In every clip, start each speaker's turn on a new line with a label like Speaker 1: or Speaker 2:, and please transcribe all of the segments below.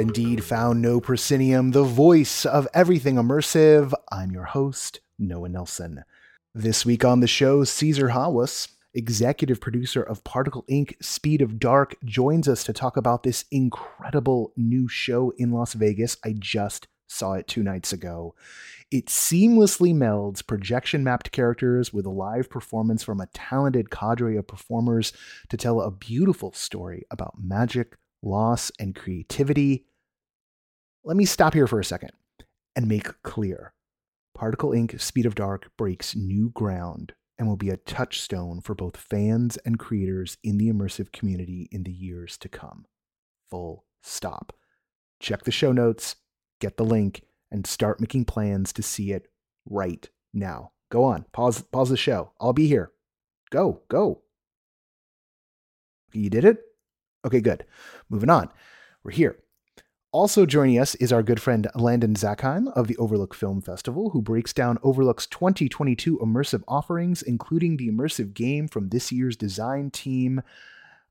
Speaker 1: Have indeed found No Proscenium, the voice of everything immersive. I'm your host, Noah Nelson. This week on the show, Cesar Hawas, executive producer of Particle Ink. Speed of Dark, joins us to talk about this incredible new show in Las Vegas. I just saw it two nights ago. It seamlessly melds projection mapped characters with a live performance from a talented cadre of performers to tell a beautiful story about magic, loss, and creativity. Let me stop here for a second and make clear Particle Ink. Speed of Dark breaks new ground and will be a touchstone for both fans and creators in the immersive community in the years to come. Full stop. Check the show notes, get the link, and start making plans to see it right now. Go on, pause pause the show. I'll be here. Go, go. You did it? Okay, good. Moving on. We're here. Also joining us is our good friend Landon Zakheim of the Overlook Film Festival, who breaks down Overlook's 2022 immersive offerings, including the immersive game from this year's design team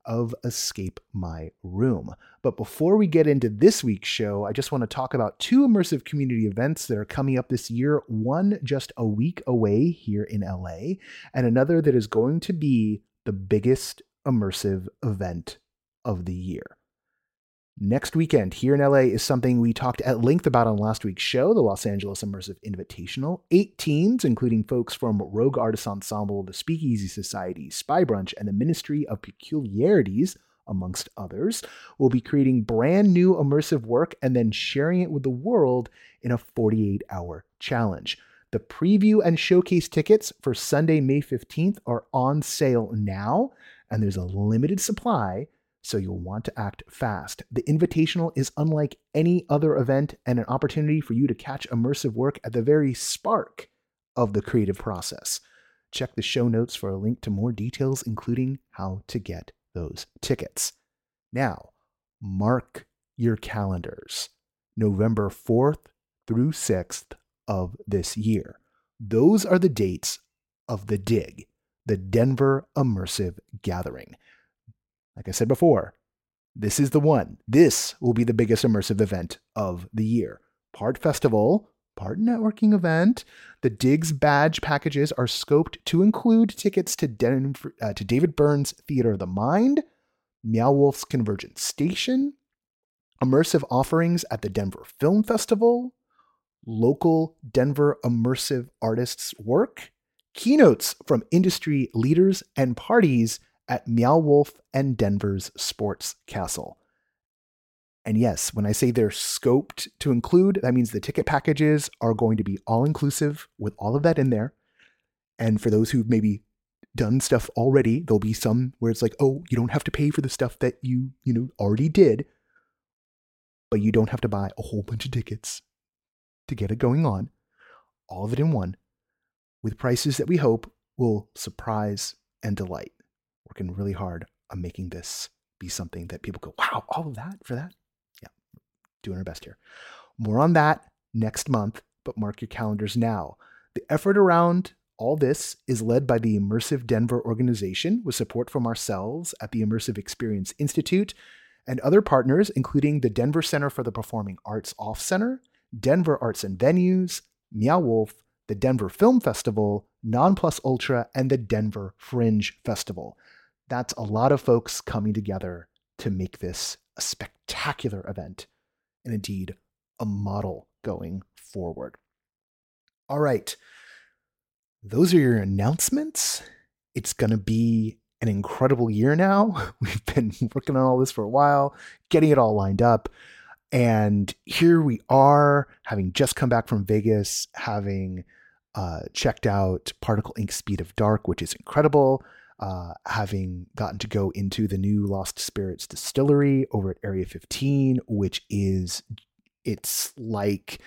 Speaker 1: of Escape My Room. But before we get into this week's show, I just want to talk about two immersive community events that are coming up this year. One just a week away here in LA, and another that is going to be the biggest immersive event of the year. Next weekend here in LA is something we talked at length about on last week's show, the Los Angeles Immersive Invitational. Eight teams, including folks from Rogue Artist Ensemble, the Speakeasy Society, Spy Brunch, and the Ministry of Peculiarities, amongst others, will be creating brand new immersive work and then sharing it with the world in a 48 hour challenge. The preview and showcase tickets for Sunday, May 15th are on sale now, and there's a limited supply so you'll want to act fast. The Invitational is unlike any other event and an opportunity for you to catch immersive work at the very spark of the creative process. Check the show notes for a link to more details, including how to get those tickets. Now, mark your calendars. November 4th through 6th of this year. Those are the dates of the DIG, the Denver Immersive Gathering. Like I said before, this is the one. This will be the biggest immersive event of the year. Part festival, part networking event. The Digs badge packages are scoped to include tickets to, Denver, uh, to David Byrne's Theater of the Mind, Meow Wolf's Convergence Station, immersive offerings at the Denver Film Festival, local Denver immersive artists' work, keynotes from industry leaders, and parties at Meow Wolf and Denver's Sports Castle. And yes, when I say they're scoped to include, that means the ticket packages are going to be all inclusive with all of that in there. And for those who've maybe done stuff already, there'll be some where it's like, oh, you don't have to pay for the stuff that you, you know, already did, but you don't have to buy a whole bunch of tickets to get it going on. All of it in one with prices that we hope will surprise and delight working really hard on making this be something that people go, wow, all of that for that? Yeah, doing our best here. More on that next month, but mark your calendars now. The effort around all this is led by the Immersive Denver organization with support from ourselves at the Immersive Experience Institute and other partners, including the Denver Center for the Performing Arts Off Center, Denver Arts and Venues, Meow Wolf, the Denver Film Festival, Non Plus Ultra, and the Denver Fringe Festival. That's a lot of folks coming together to make this a spectacular event and indeed a model going forward. All right. Those are your announcements. It's going to be an incredible year now. We've been working on all this for a while, getting it all lined up. And here we are, having just come back from Vegas, having uh, checked out Particle Ink. Speed of Dark, which is incredible uh, having gotten to go into the new Lost Spirits distillery over at Area 15, which is it's like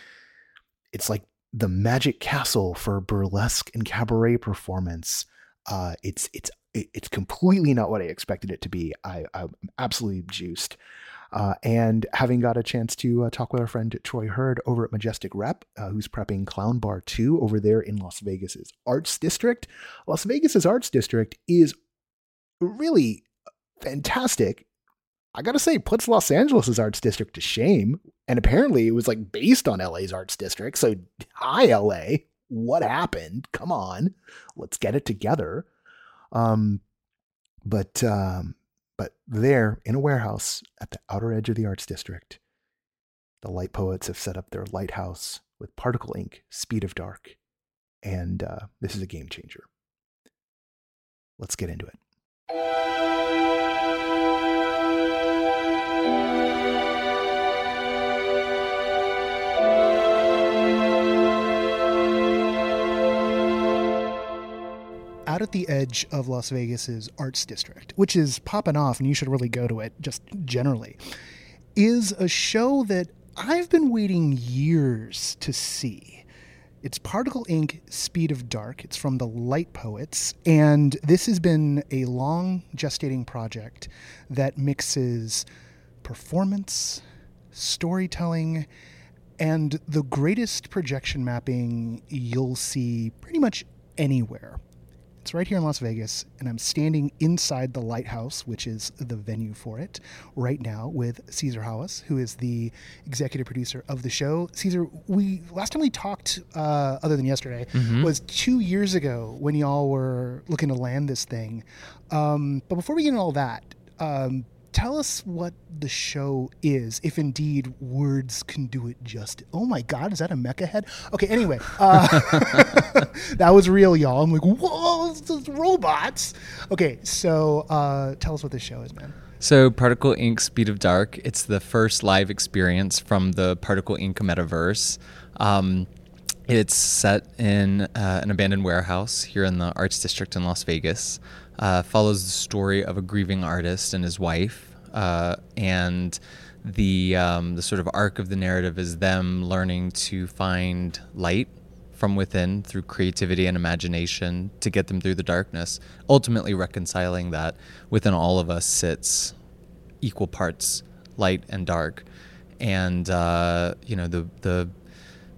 Speaker 1: it's like the Magic Castle for burlesque and cabaret performance. Uh, it's it's it's completely not what I expected it to be. I, I'm absolutely juiced. Uh, and having got a chance to uh, talk with our friend Troy Heard over at Majestic Rep, uh, who's prepping Clown Bar 2 over there in Las Vegas's Arts District. Las Vegas's Arts District is really fantastic. I gotta say, puts Los Angeles' Arts District to shame. And apparently it was like based on LA's Arts District. So, hi, LA. What happened? Come on. Let's get it together. Um, but um, but there, in a warehouse at the outer edge of the arts district, the light poets have set up their lighthouse with particle ink, speed of dark, and uh, this is a game changer. Let's get into it. Out at the edge of Las Vegas's arts district, which is popping off, and you should really go to it just generally, is a show that I've been waiting years to see. It's Particle Ink Speed of Dark. It's from the Light Poets. And this has been a long gestating project that mixes performance, storytelling, and the greatest projection mapping you'll see pretty much anywhere. It's right here in Las Vegas, and I'm standing inside the lighthouse, which is the venue for it, right now with Cesar Hawas, who is the executive producer of the show. Cesar, we last time we talked, uh, other than yesterday, mm-hmm. was two years ago when y'all were looking to land this thing. Um, but before we get into all that, um, tell us what the show is, if indeed words can do it justice. Oh my God, is that a mecha head? Okay, anyway, uh, that was real, y'all. I'm like, whoa, robots. Okay, so uh, tell us what this show is, man.
Speaker 2: So, Particle Ink Speed of Dark, it's the first live experience from the Particle Ink metaverse. Um, it's set in uh, an abandoned warehouse here in the Arts District in Las Vegas uh, follows the story of a grieving artist and his wife, uh, and the um, the sort of arc of the narrative is them learning to find light from within through creativity and imagination to get them through the darkness. Ultimately, reconciling that within all of us sits equal parts light and dark, and uh, you know the the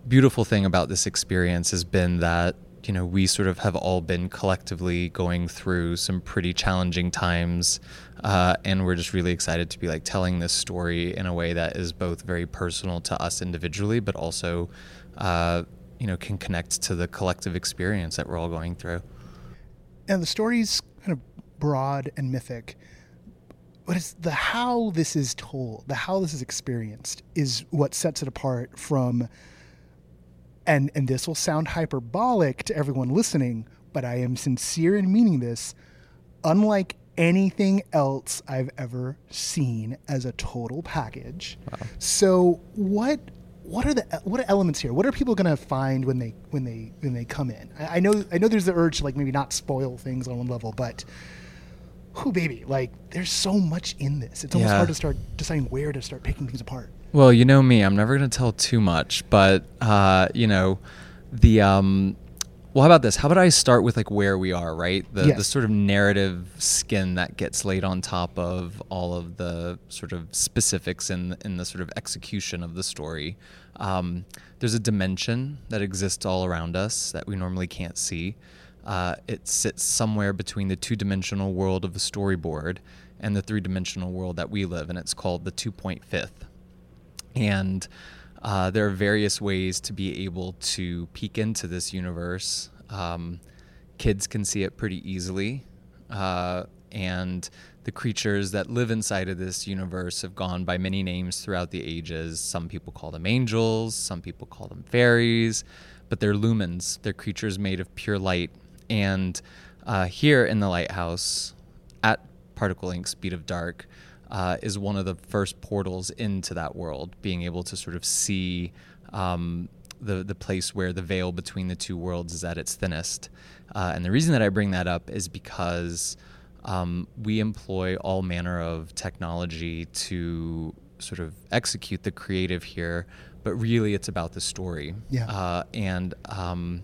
Speaker 2: beautiful thing about this experience has been that you know, we sort of have all been collectively going through some pretty challenging times. Uh, and we're just really excited to be like telling this story in a way that is both very personal to us individually, but also, uh, you know, can connect to the collective experience that we're all going through.
Speaker 1: And the story's kind of broad and mythic, but it's the how this is told, the how this is experienced, is what sets it apart from and and this will sound hyperbolic to everyone listening, but I am sincere in meaning this. Unlike anything else I've ever seen as a total package. Wow. So what what are the what are elements here? What are people going to find when they when they when they come in? I, I, know I know there's the urge to like maybe not spoil things on one level, but who baby, like there's so much in this. It's almost yeah. hard to start deciding where to start picking things apart.
Speaker 2: Well, you know me, I'm never going to tell too much, but uh, you know, the um, well, how about this? How about I start with like where we are, right? The yes. the sort of narrative skin that gets laid on top of all of the sort of specifics in in the sort of execution of the story. Um, there's a dimension that exists all around us that we normally can't see. Uh, it sits somewhere between the two dimensional world of the storyboard and the three dimensional world that we live in. It's called the two point fifth. And uh, there are various ways to be able to peek into this universe. Um, kids can see it pretty easily. Uh, and the creatures that live inside of this universe have gone by many names throughout the ages. Some people call them angels, some people call them fairies, but they're lumens. They're creatures made of pure light. And uh, here in the lighthouse, at Particle Ink Speed of Dark, uh, is one of the first portals into that world, being able to sort of see um, the the place where the veil between the two worlds is at its thinnest. Uh, and the reason that I bring that up is because um, we employ all manner of technology to sort of execute the creative here, but really it's about the story.
Speaker 1: Yeah.
Speaker 2: Uh, and um,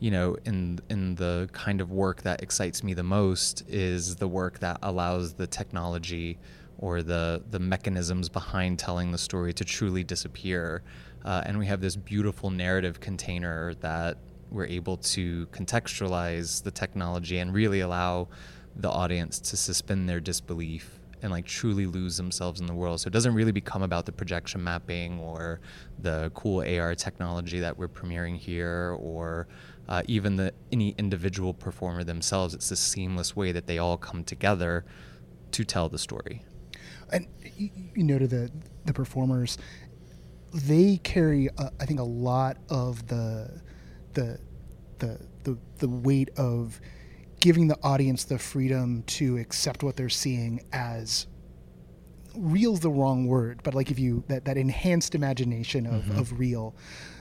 Speaker 2: you know, in in the kind of work that excites me the most is the work that allows the technology or the the mechanisms behind telling the story to truly disappear. Uh, and we have this beautiful narrative container that we're able to contextualize the technology and really allow the audience to suspend their disbelief and like truly lose themselves in the world. So it doesn't really become about the projection mapping or the cool AR technology that we're premiering here or uh, even the any individual performer themselves. It's this seamless way that they all come together to tell the story.
Speaker 1: And you, you to the the performers, they carry uh, I think a lot of the the the the, the weight of giving the audience the freedom to accept what they're seeing as real's the wrong word but like if you that, that enhanced imagination of, mm-hmm. of real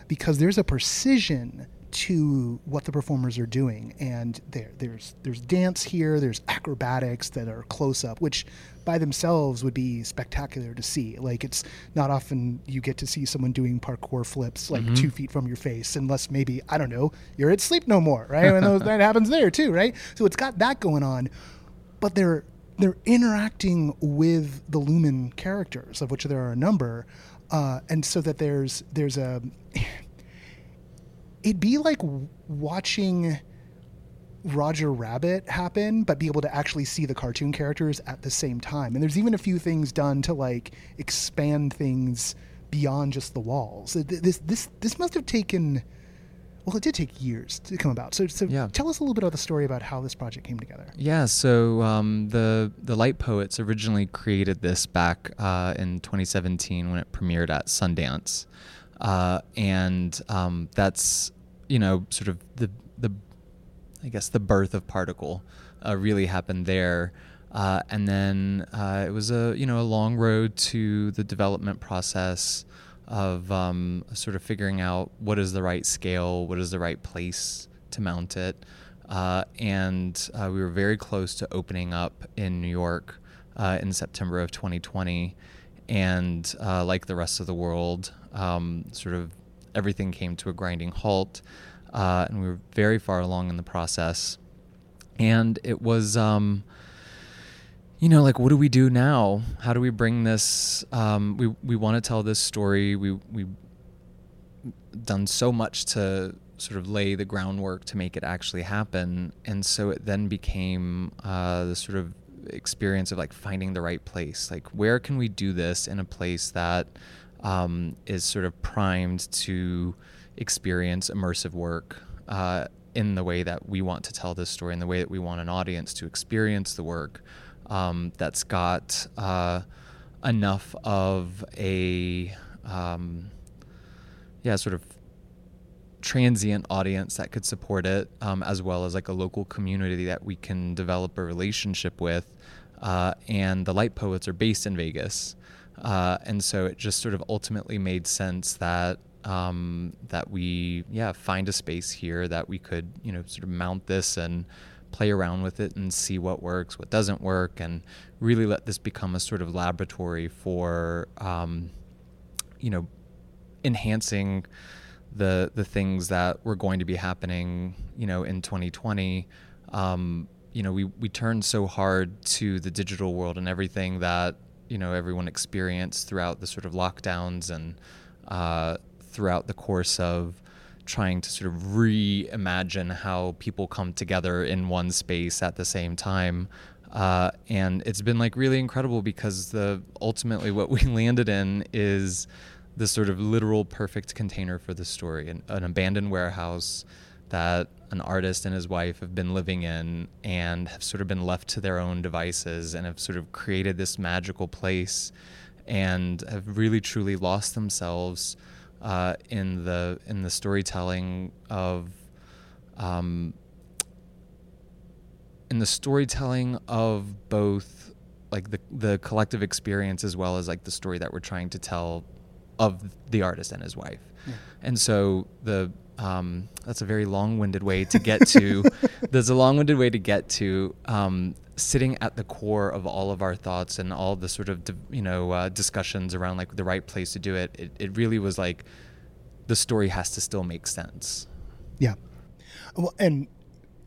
Speaker 1: because there's a precision to what the performers are doing and there there's there's dance here there's acrobatics that are close up which by themselves would be spectacular to see. Like it's not often you get to see someone doing parkour flips like mm-hmm. two feet from your face unless maybe i don't know you're at sleep no more right? And those, that happens there too right? So it's got that going on but they're they're interacting with the lumen characters of which there are a number uh, and so that there's there's a it'd be like watching Roger Rabbit happen, but be able to actually see the cartoon characters at the same time. And there's even a few things done to like expand things beyond just the walls. This this this must have taken. Well, it did take years to come about. So, so yeah. tell us a little bit of the story about how this project came together.
Speaker 2: Yeah, so um, the the Light Poets originally created this back uh, in 2017 when it premiered at Sundance, uh, and um, that's you know sort of the the I guess the birth of Particle uh, really happened there. Uh, and then uh, it was a you know a long road to the development process of um, sort of figuring out what is the right scale, what is the right place to mount it, uh, and uh, we were very close to opening up in New York uh, in September of 2020, and like the rest of the world, um, sort of everything came to a grinding halt, uh, and we were very far along in the process. And it was, um, you know, like, what do we do now? How do we bring this? Um, we we want to tell this story. We we done so much to sort of lay the groundwork to make it actually happen, and so it then became uh, the sort of experience of like finding the right place. Like, where can we do this in a place that um, is sort of primed to experience immersive work uh, in the way that we want to tell this story, in the way that we want an audience to experience the work. Um, that's got uh, enough of a um, yeah sort of transient audience that could support it, um, as well as like a local community that we can develop a relationship with. Uh, and the Light Poets are based in Vegas. Uh, and so it just sort of ultimately made sense that um, that we yeah find a space here that we could you know sort of mount this and play around with it and see what works, what doesn't work, and really let this become a sort of laboratory for um, you know enhancing the the things that were going to be happening you know in 2020 um, you know we we turned so hard to the digital world and everything that you know everyone experienced throughout the sort of lockdowns and uh, throughout the course of trying to sort of reimagine how people come together in one space at the same time. Uh, and it's been like really incredible because the ultimately what we landed in is this sort of literal perfect container for the story an, an abandoned warehouse that an artist and his wife have been living in and have sort of been left to their own devices and have sort of created this magical place and have really truly lost themselves uh, in the in the storytelling of um, in the storytelling of both like the the collective experience as well as like the story that we're trying to tell of the artist and his wife. Yeah. And so the um, that's a very long-winded way to get to. there's a long-winded way to get to um, sitting at the core of all of our thoughts and all the sort of you know uh, discussions around like the right place to do it, it it really was like the story has to still make sense.
Speaker 1: Yeah. Well and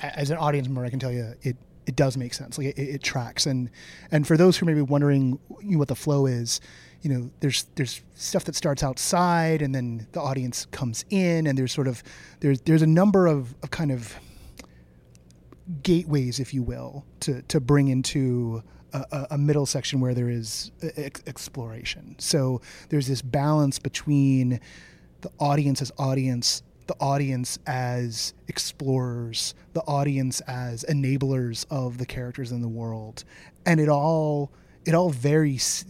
Speaker 1: as an audience member i can tell you it it does make sense. Like it, it tracks. And and for those who may be wondering what the flow is you know there's there's stuff that starts outside and then the audience comes in and there's sort of there's there's a number of, of kind of gateways if you will to to bring into a, a middle section where there is ex- exploration. So there's this balance between the audience as audience the audience as explorers, the audience as enablers of the characters in the world, and it all it all very s-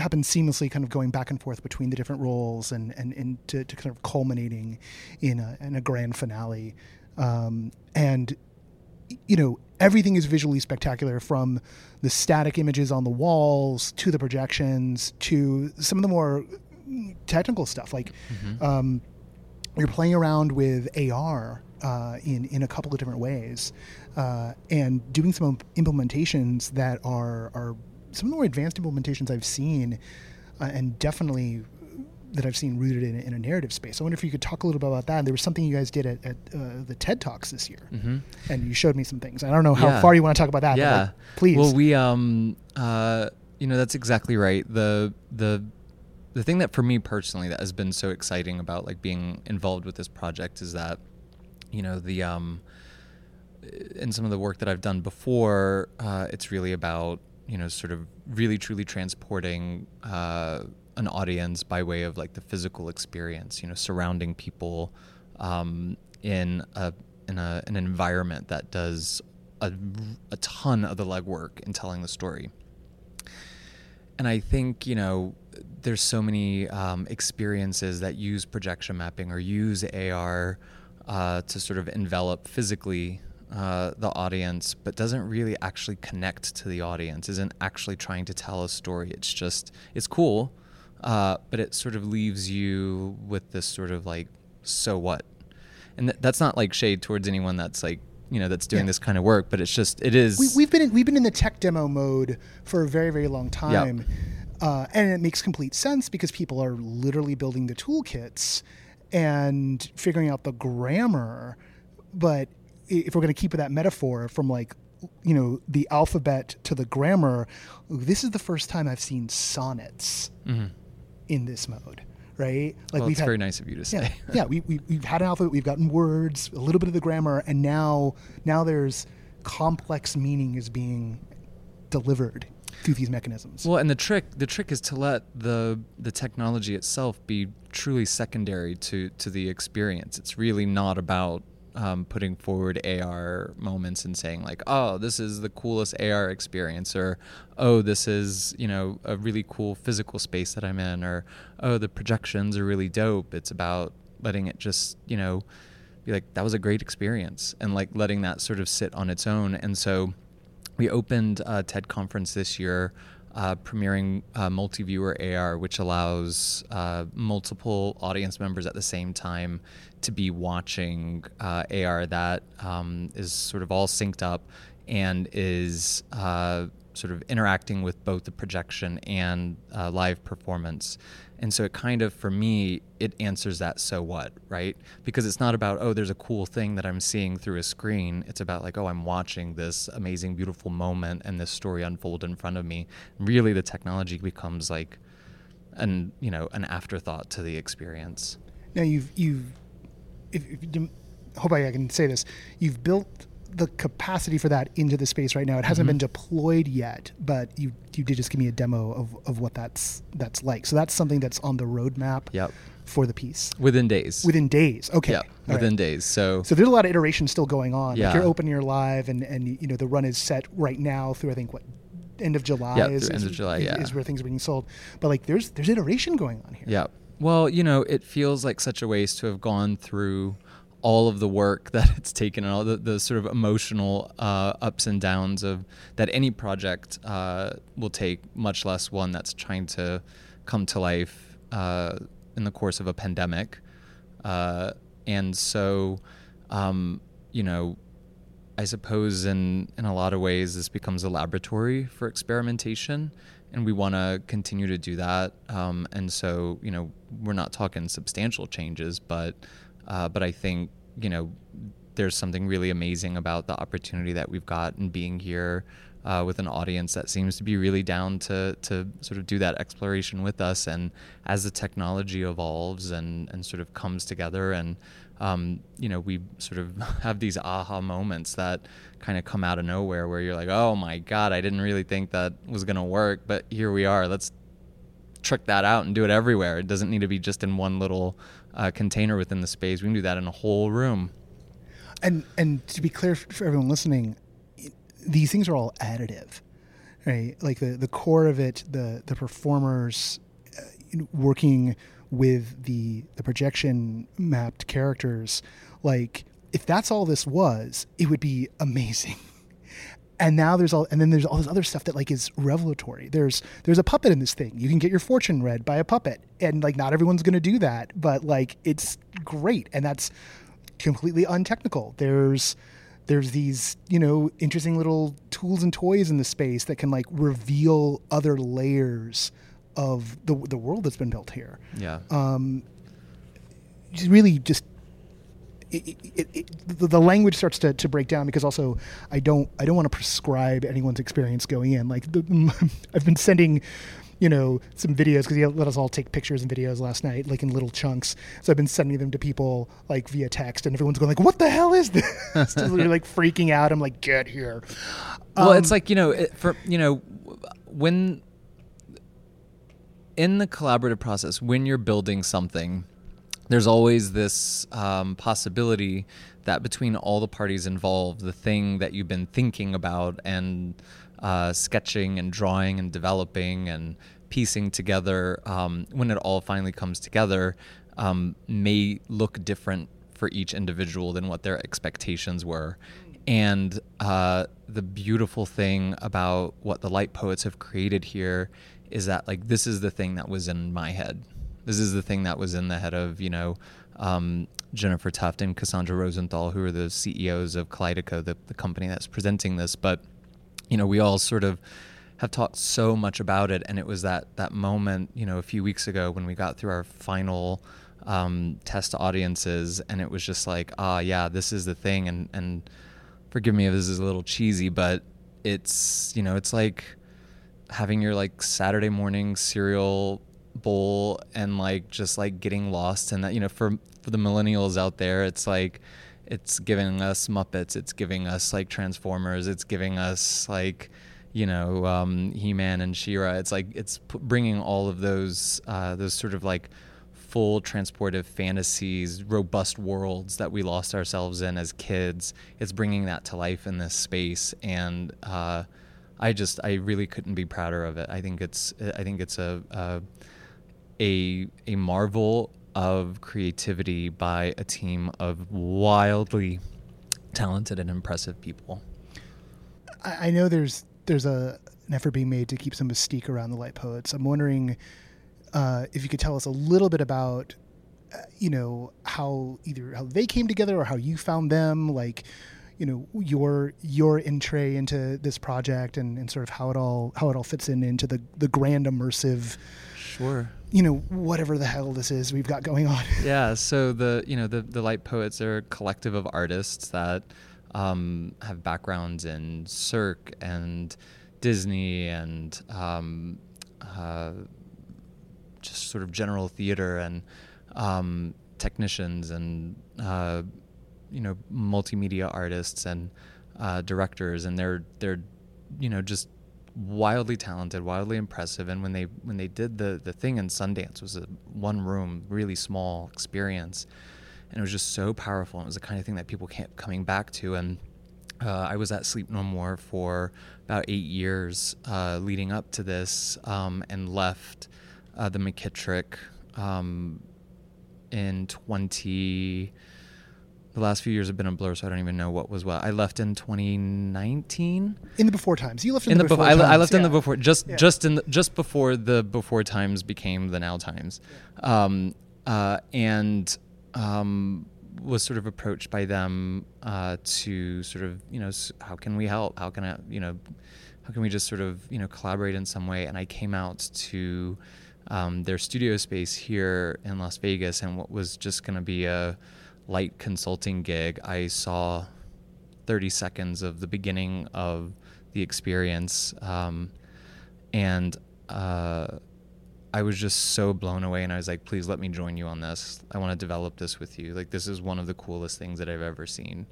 Speaker 1: happens seamlessly, kind of going back and forth between the different roles and and, and to, to kind of culminating in a, in a grand finale, um, and you know everything is visually spectacular from the static images on the walls to the projections to some of the more technical stuff like mm-hmm. um, you're playing around with AR uh, in in a couple of different ways, uh, and doing some implementations that are are some of the more advanced implementations I've seen, uh, and definitely that I've seen rooted in, in, a narrative space. I wonder if you could talk a little bit about that. There was something you guys did at, at uh, the TED Talks this year, mm-hmm. and you showed me some things. I don't know how yeah. far you want to talk about that. Yeah, like, please.
Speaker 2: Well, we um uh you know that's exactly right. The the the thing that for me personally that has been so exciting about like being involved with this project is that you know the um in some of the work that I've done before uh, it's really about you know sort of really truly transporting uh, an audience by way of like the physical experience you know surrounding people um, in a in a an environment that does a, a ton of the legwork in telling the story. And I think you know there's so many um, experiences that use projection mapping or use AR uh, to sort of envelop physically uh, the audience, but doesn't really actually connect to the audience. Isn't actually trying to tell a story. It's just it's cool, uh, but it sort of leaves you with this sort of like so what, and th- that's not like shade towards anyone that's like you know that's doing yeah. this kind of work but it's just it is
Speaker 1: we, have been in, we've been in the tech demo mode for a very very long time yep. Uh, and it makes complete sense because people are literally building the toolkits and figuring out the grammar. But if we're going to keep that metaphor from like, you know, the alphabet to the grammar, this is the first time I've seen sonnets mm-hmm. in this mode right?
Speaker 2: Like well, we've had, very nice of you to
Speaker 1: say. Yeah, yeah we, we, we've had an alphabet, we've gotten words, a little bit of the grammar, and now now there's complex meaning is being delivered through these mechanisms.
Speaker 2: Well, and the trick the trick is to let the the technology itself be truly secondary to to the experience. It's really not about um, putting forward AR moments and saying like, "Oh, this is the coolest AR experience," or "Oh, this is you know a really cool physical space that I'm in," or "Oh, the projections are really dope." It's about letting it just you know be like, "That was a great experience," and like letting that sort of sit on its own. And so we opened a TED conference this year, uh, premiering uh, multi-viewer AR, which allows uh, multiple audience members at the same time to be watching uh, AR that um, is sort of all synced up and is uh, sort of interacting with both the projection and uh, live performance. And so it kind of, for me, it answers that so what, right? Because it's not about, oh, there's a cool thing that I'm seeing through a screen. It's about, like, oh, I'm watching this amazing, beautiful moment and this story unfold in front of me. Really, the technology becomes like an, you know, an afterthought to the experience.
Speaker 1: Now, you've, you've, if, if you, hope I can say this, you've built the capacity for that into the space right now. It hasn't mm-hmm. been deployed yet, but you you did just give me a demo of, of what that's that's like. So that's something that's on the roadmap
Speaker 2: yep.
Speaker 1: for the piece.
Speaker 2: Within days.
Speaker 1: Within days. Okay.
Speaker 2: Yep. Within right. days. So
Speaker 1: So there's a lot of iteration still going on. Yeah. Like you're open, you're live and, and you know the run is set right now through I think what end of July
Speaker 2: yep,
Speaker 1: is,
Speaker 2: end
Speaker 1: of
Speaker 2: July,
Speaker 1: is,
Speaker 2: yeah.
Speaker 1: is where things are being sold. But like there's there's iteration going on here.
Speaker 2: Yeah. Well, you know, it feels like such a waste to have gone through all of the work that it's taken and all the, the sort of emotional uh, ups and downs of that any project uh, will take, much less one that's trying to come to life uh, in the course of a pandemic. Uh, and so, um, you know, I suppose in in a lot of ways this becomes a laboratory for experimentation, and we want to continue to do that. Um, and so you know we're not talking substantial changes, but uh, but I think you know there's something really amazing about the opportunity that we've got in being here uh, with an audience that seems to be really down to to sort of do that exploration with us. And as the technology evolves and and sort of comes together, and um, you know, we sort of have these aha moments that kind of come out of nowhere, where you're like, oh my god, I didn't really think that was gonna work, but here we are. Let's trick that out and do it everywhere. It doesn't need to be just in one little uh, container within the space. We can do that in a whole room.
Speaker 1: And and to be clear for everyone listening, these things are all additive, right? Like the the core of it, the the performers uh, working with the the projection mapped characters, like if that's all this was, it would be amazing. And now there's all, and then there's all this other stuff that like is revelatory. There's there's a puppet in this thing. You can get your fortune read by a puppet, and like not everyone's going to do that, but like it's great, and that's completely untechnical. There's there's these you know interesting little tools and toys in the space that can like reveal other layers of the the world that's been built here.
Speaker 2: Yeah.
Speaker 1: Um, really just it, it, it, the language starts to, to break down because also I don't I don't want to prescribe anyone's experience going in. Like the, I've been sending you know, some videos because he let us all take pictures and videos last night, like in little chunks. So I've been sending them to people like via text, and everyone's going like, "What the hell is this?" They're like freaking out. I'm like, "Get here."
Speaker 2: Well, um, it's like you know, for you know, when in the collaborative process, when you're building something, there's always this um, possibility that between all the parties involved, the thing that you've been thinking about and uh, sketching and drawing and developing and piecing together, um, when it all finally comes together, um, may look different for each individual than what their expectations were. And uh, the beautiful thing about what the light poets have created here is that, like, this is the thing that was in my head. This is the thing that was in the head of, you know, um, Jennifer Tuft and Cassandra Rosenthal, who are the CEOs of Kaleido, the, the company that's presenting this. But you know, we all sort of have talked so much about it, and it was that that moment, you know, a few weeks ago when we got through our final um, test audiences, and it was just like, ah, yeah, this is the thing, and and forgive me if this is a little cheesy, but it's you know, it's like having your like Saturday morning cereal bowl and like just like getting lost in that you know for for the millennials out there it's like it's giving us Muppets, it's giving us like Transformers, it's giving us like you know um, He-Man and She-Ra. It's like it's p- bringing all of those uh, those sort of like full transportive fantasies, robust worlds that we lost ourselves in as kids. It's bringing that to life in this space, and uh, I just I really couldn't be prouder of it. I think it's I think it's a, a a a marvel of creativity by a team of wildly talented and impressive people.
Speaker 1: I, I know there's there's a an effort being made to keep some mystique around the light poets. I'm wondering uh, if you could tell us a little bit about uh, you know how either how they came together or how you found them like you know your your entree into this project and, and sort of how it all how it all fits in into the the grand immersive
Speaker 2: sure.
Speaker 1: you know whatever the hell this is we've got going on.
Speaker 2: Yeah so the you know the the light poets are a collective of artists that um, have backgrounds in cirque and disney and um, uh, just sort of general theater and um, technicians and uh, you know multimedia artists and uh, directors and they're they're you know just wildly talented, wildly impressive. And when they when they did the the thing in Sundance was a one room, really small experience, and it was just so powerful. And it was the kind of thing that people kept coming back to. And uh, I was at Sleep No More for about eight years uh, leading up to this, um, and left uh, the McKittrick um, in twenty the last few years have been a blur, so I don't even know what was what. I left in 2019.
Speaker 1: In the before times, you left in, in the, before.
Speaker 2: I,
Speaker 1: times. I
Speaker 2: left
Speaker 1: yeah.
Speaker 2: in the before, just yeah. just in the, just before the before times became the now times, yeah. um, uh, and um, was sort of approached by them uh, to sort of you know how can we help? How can I you know how can we just sort of you know collaborate in some way? And I came out to um, their studio space here in Las Vegas, and what was just going to be a light consulting gig, I saw 30 seconds of the beginning of the experience, um, and uh, I was just so blown away. And I was like, "Please let me join you on this. I want to develop this with you. Like this is one of the coolest things that I've ever seen."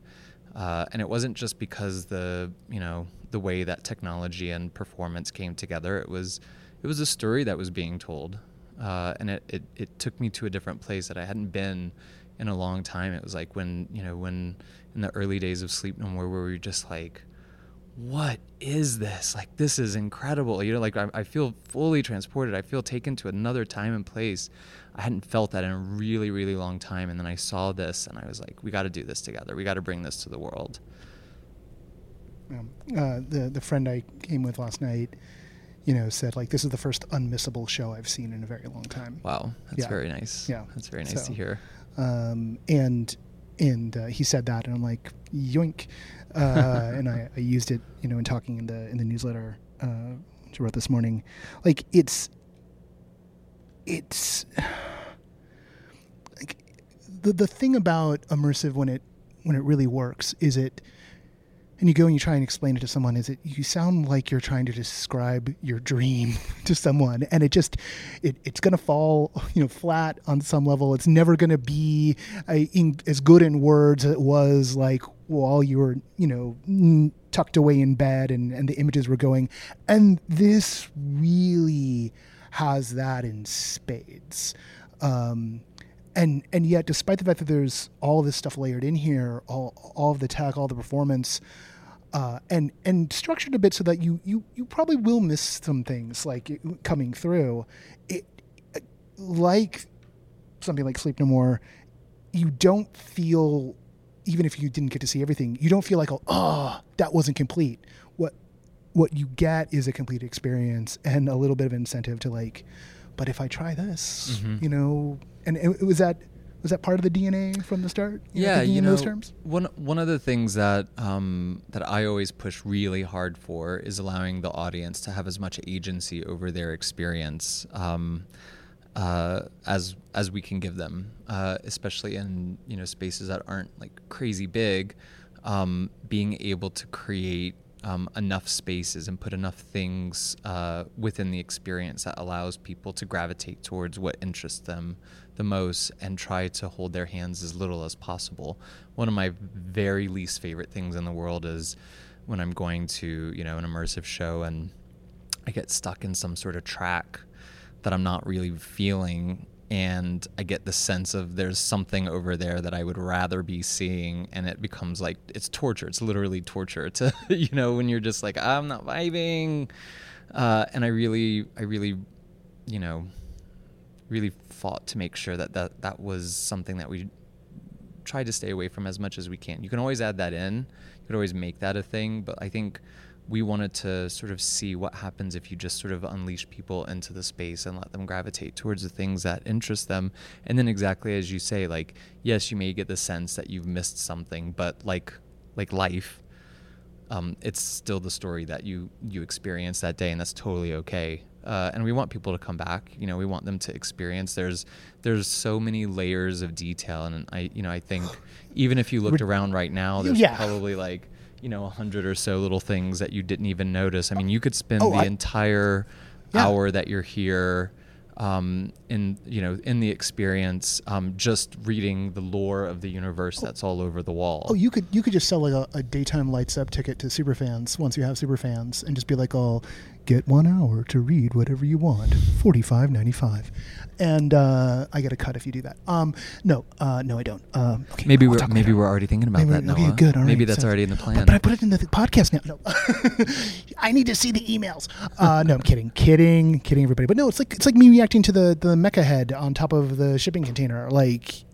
Speaker 2: Uh, and it wasn't just because the you know the way that technology and performance came together. It was it was a story that was being told, uh, and it, it it took me to a different place that I hadn't been in a long time. It was like when you know when in the early days of Sleep No More, where we were just like, what is this? Like this is incredible. You know, like I, I feel fully transported. I feel taken to another time and place. I hadn't felt that in a really really long time, and then I saw this, and I was like, we got to do this together. We got to bring this to the world.
Speaker 1: Um, uh, the the friend I came with last night you know, said like this is the first unmissable show I've seen in a very long time.
Speaker 2: Wow, that's yeah. very nice.
Speaker 1: Yeah,
Speaker 2: that's very nice so, to hear.
Speaker 1: Um, and and uh, he said that, and I'm like, yoink, uh, and I, I, used it, you know, in talking in the in the newsletter uh, which I wrote this morning. Like it's it's like the the thing about immersive when it when it really works is it and you go and you try and explain it to someone is it you sound like you're trying to describe your dream to someone. And it just it, it's going to fall you know flat on some level. It's never going to be in, as good in words as it was like while you were you know tucked away in bed and, and the images were going. And this really has that in spades. Um, and and yet despite the fact that there's all this stuff layered in here all all of the tech all the performance uh, and and structured a bit so that you you you probably will miss some things like coming through it like something like sleep no more you don't feel even if you didn't get to see everything you don't feel like oh, oh that wasn't complete what what you get is a complete experience and a little bit of incentive to like but if i try this mm-hmm. you know and it, was that was that part of the DNA from the start?
Speaker 2: You yeah, know, you know, one one of the things that um, that I always push really hard for is allowing the audience to have as much agency over their experience um, uh, as as we can give them, uh, especially in you know spaces that aren't like crazy big. Um, being able to create um, enough spaces and put enough things uh, within the experience that allows people to gravitate towards what interests them the most and try to hold their hands as little as possible. One of my very least favorite things in the world is when I'm going to, you know, an immersive show and I get stuck in some sort of track that I'm not really feeling and I get the sense of there's something over there that I would rather be seeing, and it becomes like it's torture. It's literally torture to you know when you're just like I'm not vibing, uh, and I really, I really, you know, really fought to make sure that that that was something that we tried to stay away from as much as we can. You can always add that in. You could always make that a thing, but I think we wanted to sort of see what happens if you just sort of unleash people into the space and let them gravitate towards the things that interest them. And then exactly as you say, like, yes, you may get the sense that you've missed something, but like like life, um, it's still the story that you you experience that day, and that's totally okay. Uh, and we want people to come back. You know, we want them to experience. There's there's so many layers of detail, and I you know I think even if you looked around right now, there's yeah. probably like you know a hundred or so little things that you didn't even notice. I mean, you could spend oh, the I, entire yeah. hour that you're here um, in you know in the experience um, just reading the lore of the universe that's all over the wall.
Speaker 1: Oh, you could you could just sell like a, a daytime lights up ticket to superfans once you have superfans and just be like, oh, get one hour to read whatever you want, forty five ninety five, and uh, I get a cut if you do that. Um, no, uh, no, I don't. Um,
Speaker 2: okay, maybe we're maybe we're already thinking about maybe, that. Noah. Okay,
Speaker 1: good. All
Speaker 2: maybe
Speaker 1: right,
Speaker 2: that's so, already in the plan.
Speaker 1: But, but, I put it in the podcast now. No, I need to see the emails. Uh, no, I'm kidding, kidding, kidding, everybody. But no, it's like it's like me reacting to the the mecha head on top of the shipping container, like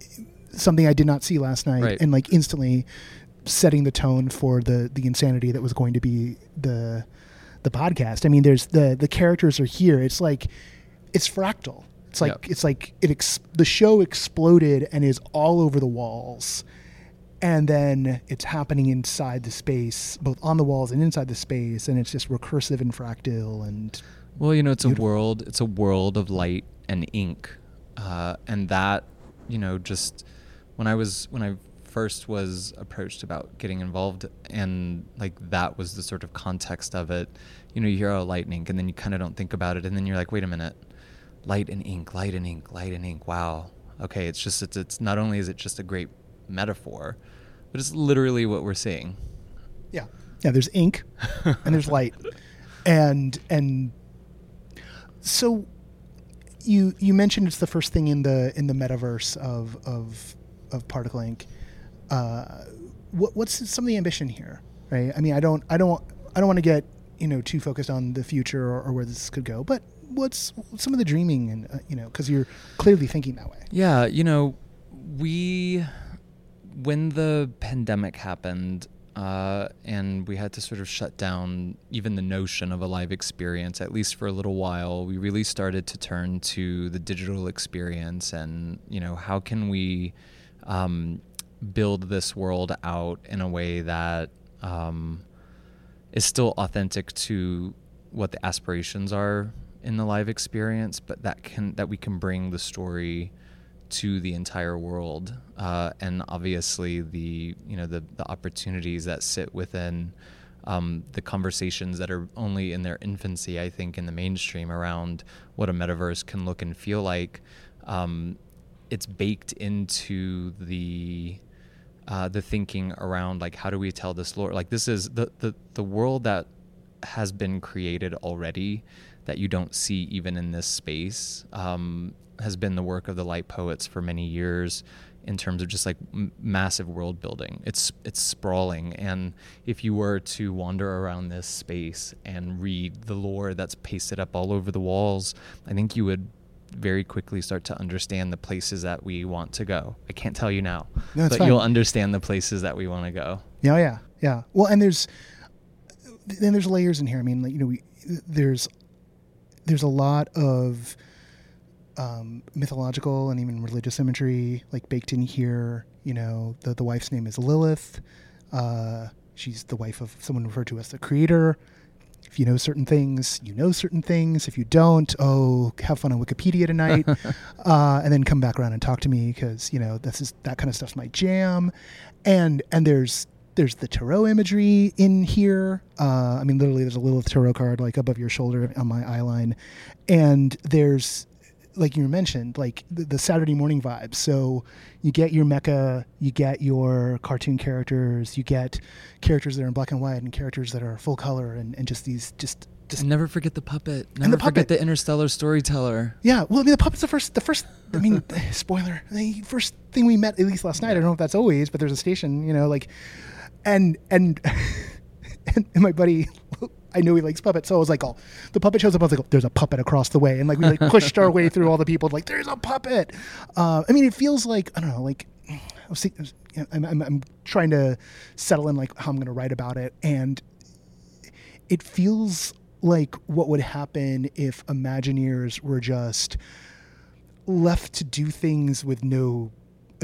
Speaker 1: something I did not see last night, right. and like instantly setting the tone for the the insanity that was going to be the the podcast. I mean, there's the the characters are here. It's like it's fractal. It's like
Speaker 2: Yep.
Speaker 1: it's like it ex- the show exploded and is all over the walls. And then it's happening inside the space, both on the walls and inside the space, and it's just recursive and fractal and
Speaker 2: Well, you know, it's
Speaker 1: Beautiful.
Speaker 2: a world. It's a world of light and ink, uh, and that, you know, just when I was when I first was approached about getting involved, and like that was the sort of context of it. You know, you hear oh, light and ink, and then you kind of don't think about it, and then you're like, wait a minute, light and ink, light and ink, light and ink. Wow. Okay, it's just it's, it's not only is it just a great metaphor, but it's literally what we're seeing.
Speaker 1: Yeah. Yeah, there's ink and there's light. And and so you you mentioned it's the first thing in the in the metaverse of of of Particle Ink. Uh, what, what's some of the ambition here, right? I mean, I don't I don't I don't want to get you know too focused on the future or, or where this could go, but what's some of the dreaming and uh, you know because you're clearly thinking that way.
Speaker 2: Yeah, you know, we when the pandemic happened uh, and we had to sort of shut down even the notion of a live experience, at least for a little while, we really started to turn to the digital experience and, you know, how can we um, build this world out in a way that um, is still authentic to what the aspirations are in the live experience, but that can that we can bring the story to the entire world, uh, and obviously the you know the the opportunities that sit within um, the conversations that are only in their infancy, I think, in the mainstream around what a metaverse can look and feel like. Um, it's baked into the uh, the thinking around like how do we tell this lore like this is the, the the world that has been created already that you don't see even in this space um, has been the work of the light poets for many years in terms of just like m- massive world building. It's it's sprawling. And if you were to wander around this space and read the lore that's pasted up all over the walls i think you would very quickly start to understand the places that we want to go. I can't tell you now,
Speaker 1: No,
Speaker 2: but
Speaker 1: fine.
Speaker 2: you'll understand the places that we want to go.
Speaker 1: Yeah, yeah, yeah. Well, and there's then there's layers in here. I mean, like you know, we there's there's a lot of um, mythological and even religious imagery like baked in here. You know, the the wife's name is Lilith. Uh, she's the wife of someone referred to as the creator. If you know certain things, you know certain things. If you don't, oh, have fun on Wikipedia tonight, uh, and then come back around and talk to me because you know this is that kind of stuff's my jam. And and there's there's the tarot imagery in here. Uh, I mean, literally, there's a little tarot card like above your shoulder on my eye line, and there's like you mentioned, like the, the Saturday morning vibes. So you get your mecha, you get your cartoon characters, you get characters that are in black and white, and characters that are full color, and, and just these just just
Speaker 2: And never forget the puppet.
Speaker 1: the
Speaker 2: Never
Speaker 1: puppet.
Speaker 2: forget the interstellar storyteller.
Speaker 1: yeah. Well, I mean, the puppet's the first the first. I mean, spoiler. The first thing we met, at least last night. I don't know if that's always, but there's a station, you know, like, and and and, my buddy. I knew he likes puppets, so I was like, "Oh, the puppet shows up." I was like, oh, "There's a puppet across the way," and like we like pushed our way through all the people. Like, "There's a puppet." Uh, I mean, it feels like I don't know, like I was thinking, know, I'm, I'm, I'm trying to settle in like how I'm going to write about it, and it feels like what would happen if Imagineers were just left to do things with no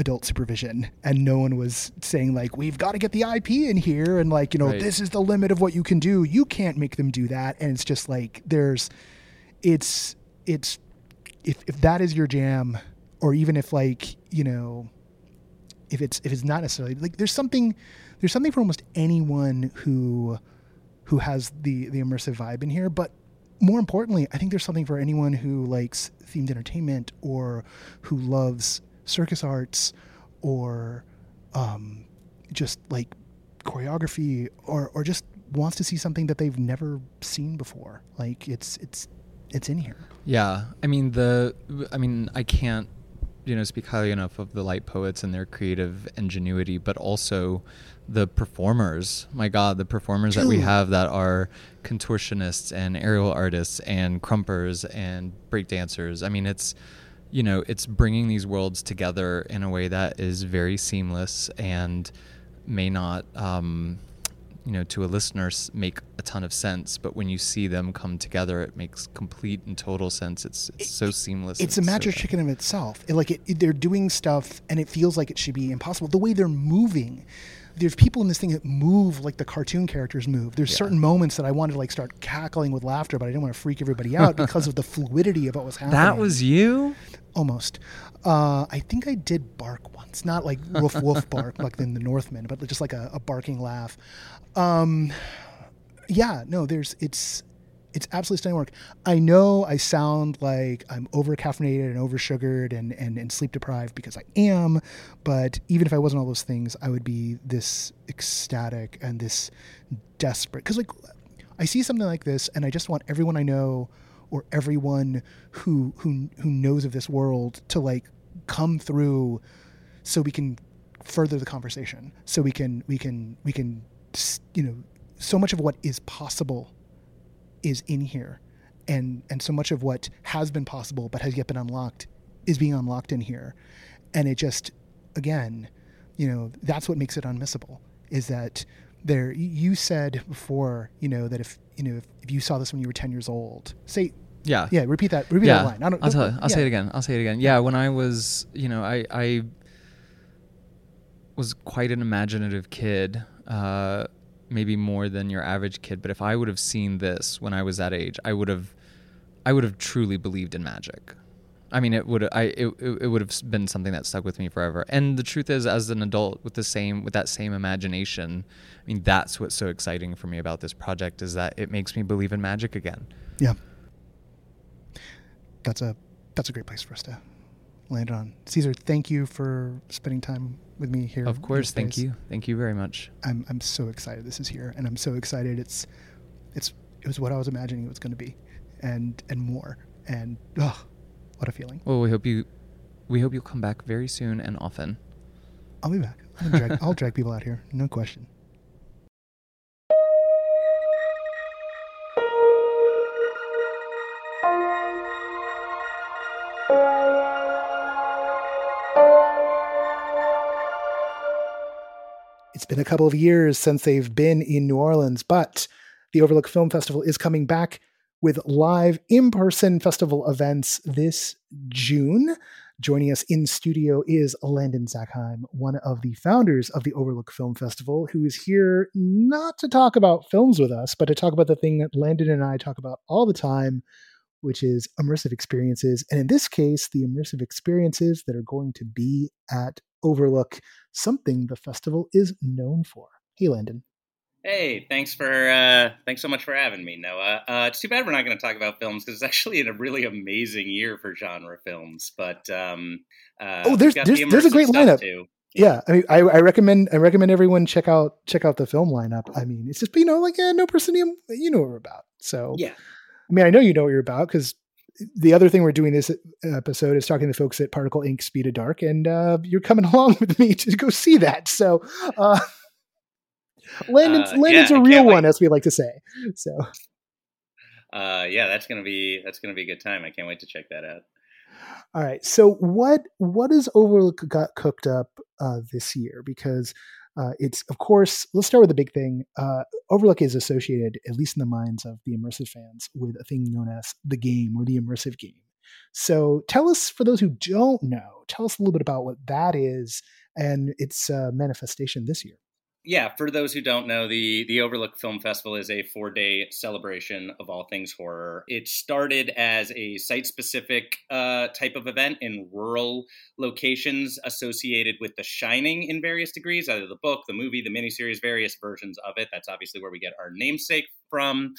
Speaker 1: adult supervision. And no one was saying like we've got to get the IP in here and like you know
Speaker 2: Right.
Speaker 1: this is the limit of what you can do. You can't make them do that. And it's just like there's it's it's if if that is your jam or even if like you know if it's if it's not necessarily like there's something there's something for almost anyone who who has the the immersive vibe in here. But more importantly i think there's something for anyone who likes themed entertainment or who loves circus arts or um, just like choreography or or just wants to see something that they've never seen before like it's it's it's in here
Speaker 2: Yeah, I mean the, I mean I can't, you know, speak highly enough of the light poets and their creative ingenuity, but also the performers. My God, the performers that we have that are contortionists and aerial artists and crumpers and breakdancers. I mean, it's, you know, it's bringing these worlds together in a way that is very seamless and may not. Um, you know, to a listener make a ton of sense, but when you see them come together, it makes complete and total sense. It's it's it, so seamless.
Speaker 1: It's a magic so chicken of itself. It, like it, they're doing stuff, and it feels like it should be impossible. The way they're moving, there's people in this thing that move like the cartoon characters move. There's yeah. certain moments that I wanted to like start cackling with laughter, but I didn't want to freak everybody out because of the fluidity of what was happening.
Speaker 2: That was you?
Speaker 1: Almost. Uh, I think I did bark once, not like woof woof bark like in the Northman, but just like a, a barking laugh. Um, yeah, no, there's it's it's absolutely stunning work. I know I sound like I'm over caffeinated and over sugared and, and, and sleep deprived because I am, but even if I wasn't all those things, I would be this ecstatic and this desperate. Because, like, I see something like this and I just want everyone I know or everyone who, who, who knows of this world to, like, come through so we can further the conversation. So we can, we can, we can, you know, so much of what is possible is in here. And and so much of what has been possible but has yet been unlocked is being unlocked in here. And it just again you know that's what makes it unmissable is that there you said before you know that if you know if, if you saw this when you were 10 years old say
Speaker 2: yeah.
Speaker 1: yeah repeat that repeat
Speaker 2: yeah.
Speaker 1: that line. I
Speaker 2: don't, I'll, tell you, I'll yeah. say it again. I'll say it again. Yeah when I was you know I I was quite an imaginative kid uh, maybe more than your average kid, but if I would have seen this when I was that age, I would have I would have truly believed in magic. I mean, it would I it, it would have been something that stuck with me forever. And the truth is, as an adult with the same with that same imagination, I mean, that's what's so exciting for me about this project is that it makes me believe in magic again.
Speaker 1: Yeah, that's a that's a great place for us to land on. Cesar, thank you for spending time with me here.
Speaker 2: Of course, thank you, thank you very much.
Speaker 1: I'm I'm so excited this is here, and I'm so excited it's it's it was what I was imagining it was going to be, and and more, and oh, what a feeling.
Speaker 2: Well, we hope you we hope you'll come back very soon and often.
Speaker 1: I'll be back. I'll drag, I'll drag people out here, no question. Been a couple of years since they've been in New Orleans, but the Overlook Film Festival is coming back with live in person festival events this June. Joining us in studio is Landon Zakheim, one of the founders of the Overlook Film Festival, who is here not to talk about films with us, but to talk about the thing that Landon and I talk about all the time, which is immersive experiences. And in this case, the immersive experiences that are going to be at Overlook something the festival is known for. Hey, Landon.
Speaker 3: Hey, thanks for uh, thanks so much for having me, Noah. Uh, it's too bad we're not going to talk about films because it's actually a really amazing year for genre films. But um, uh,
Speaker 1: oh, there's there's, the there's a great lineup. Too. Yeah, I mean, I, I, recommend I recommend everyone check out check out the film lineup. I mean, it's just you know like yeah, no proscenium, you know what we're about. So
Speaker 3: yeah,
Speaker 1: I mean, I know you know what you're about because the other thing we're doing this episode is talking to folks at Particle Ink Speed of Dark, and uh, you're coming along with me to go see that. So, uh, Landon's, uh, Landon's yeah, a real one, as we like to say. So,
Speaker 3: uh, yeah, that's gonna be that's gonna be a good time. I can't wait to check that out.
Speaker 1: All right, so what what is Overlook got cooked up uh, this year? Because uh, it's, of course, let's start with the big thing. Uh, Overlook is associated, at least in the minds of the immersive fans, with a thing known as the game or the immersive game. So tell us, for those who don't know, tell us a little bit about what that is and its uh, manifestation this year
Speaker 3: yeah, for those who don't know, the the Overlook Film Festival is a four day celebration of all things horror. It started as a site specific uh, type of event in rural locations associated with The Shining in various degrees, either the book, the movie, the miniseries, various versions of it. That's obviously where we get our namesake from.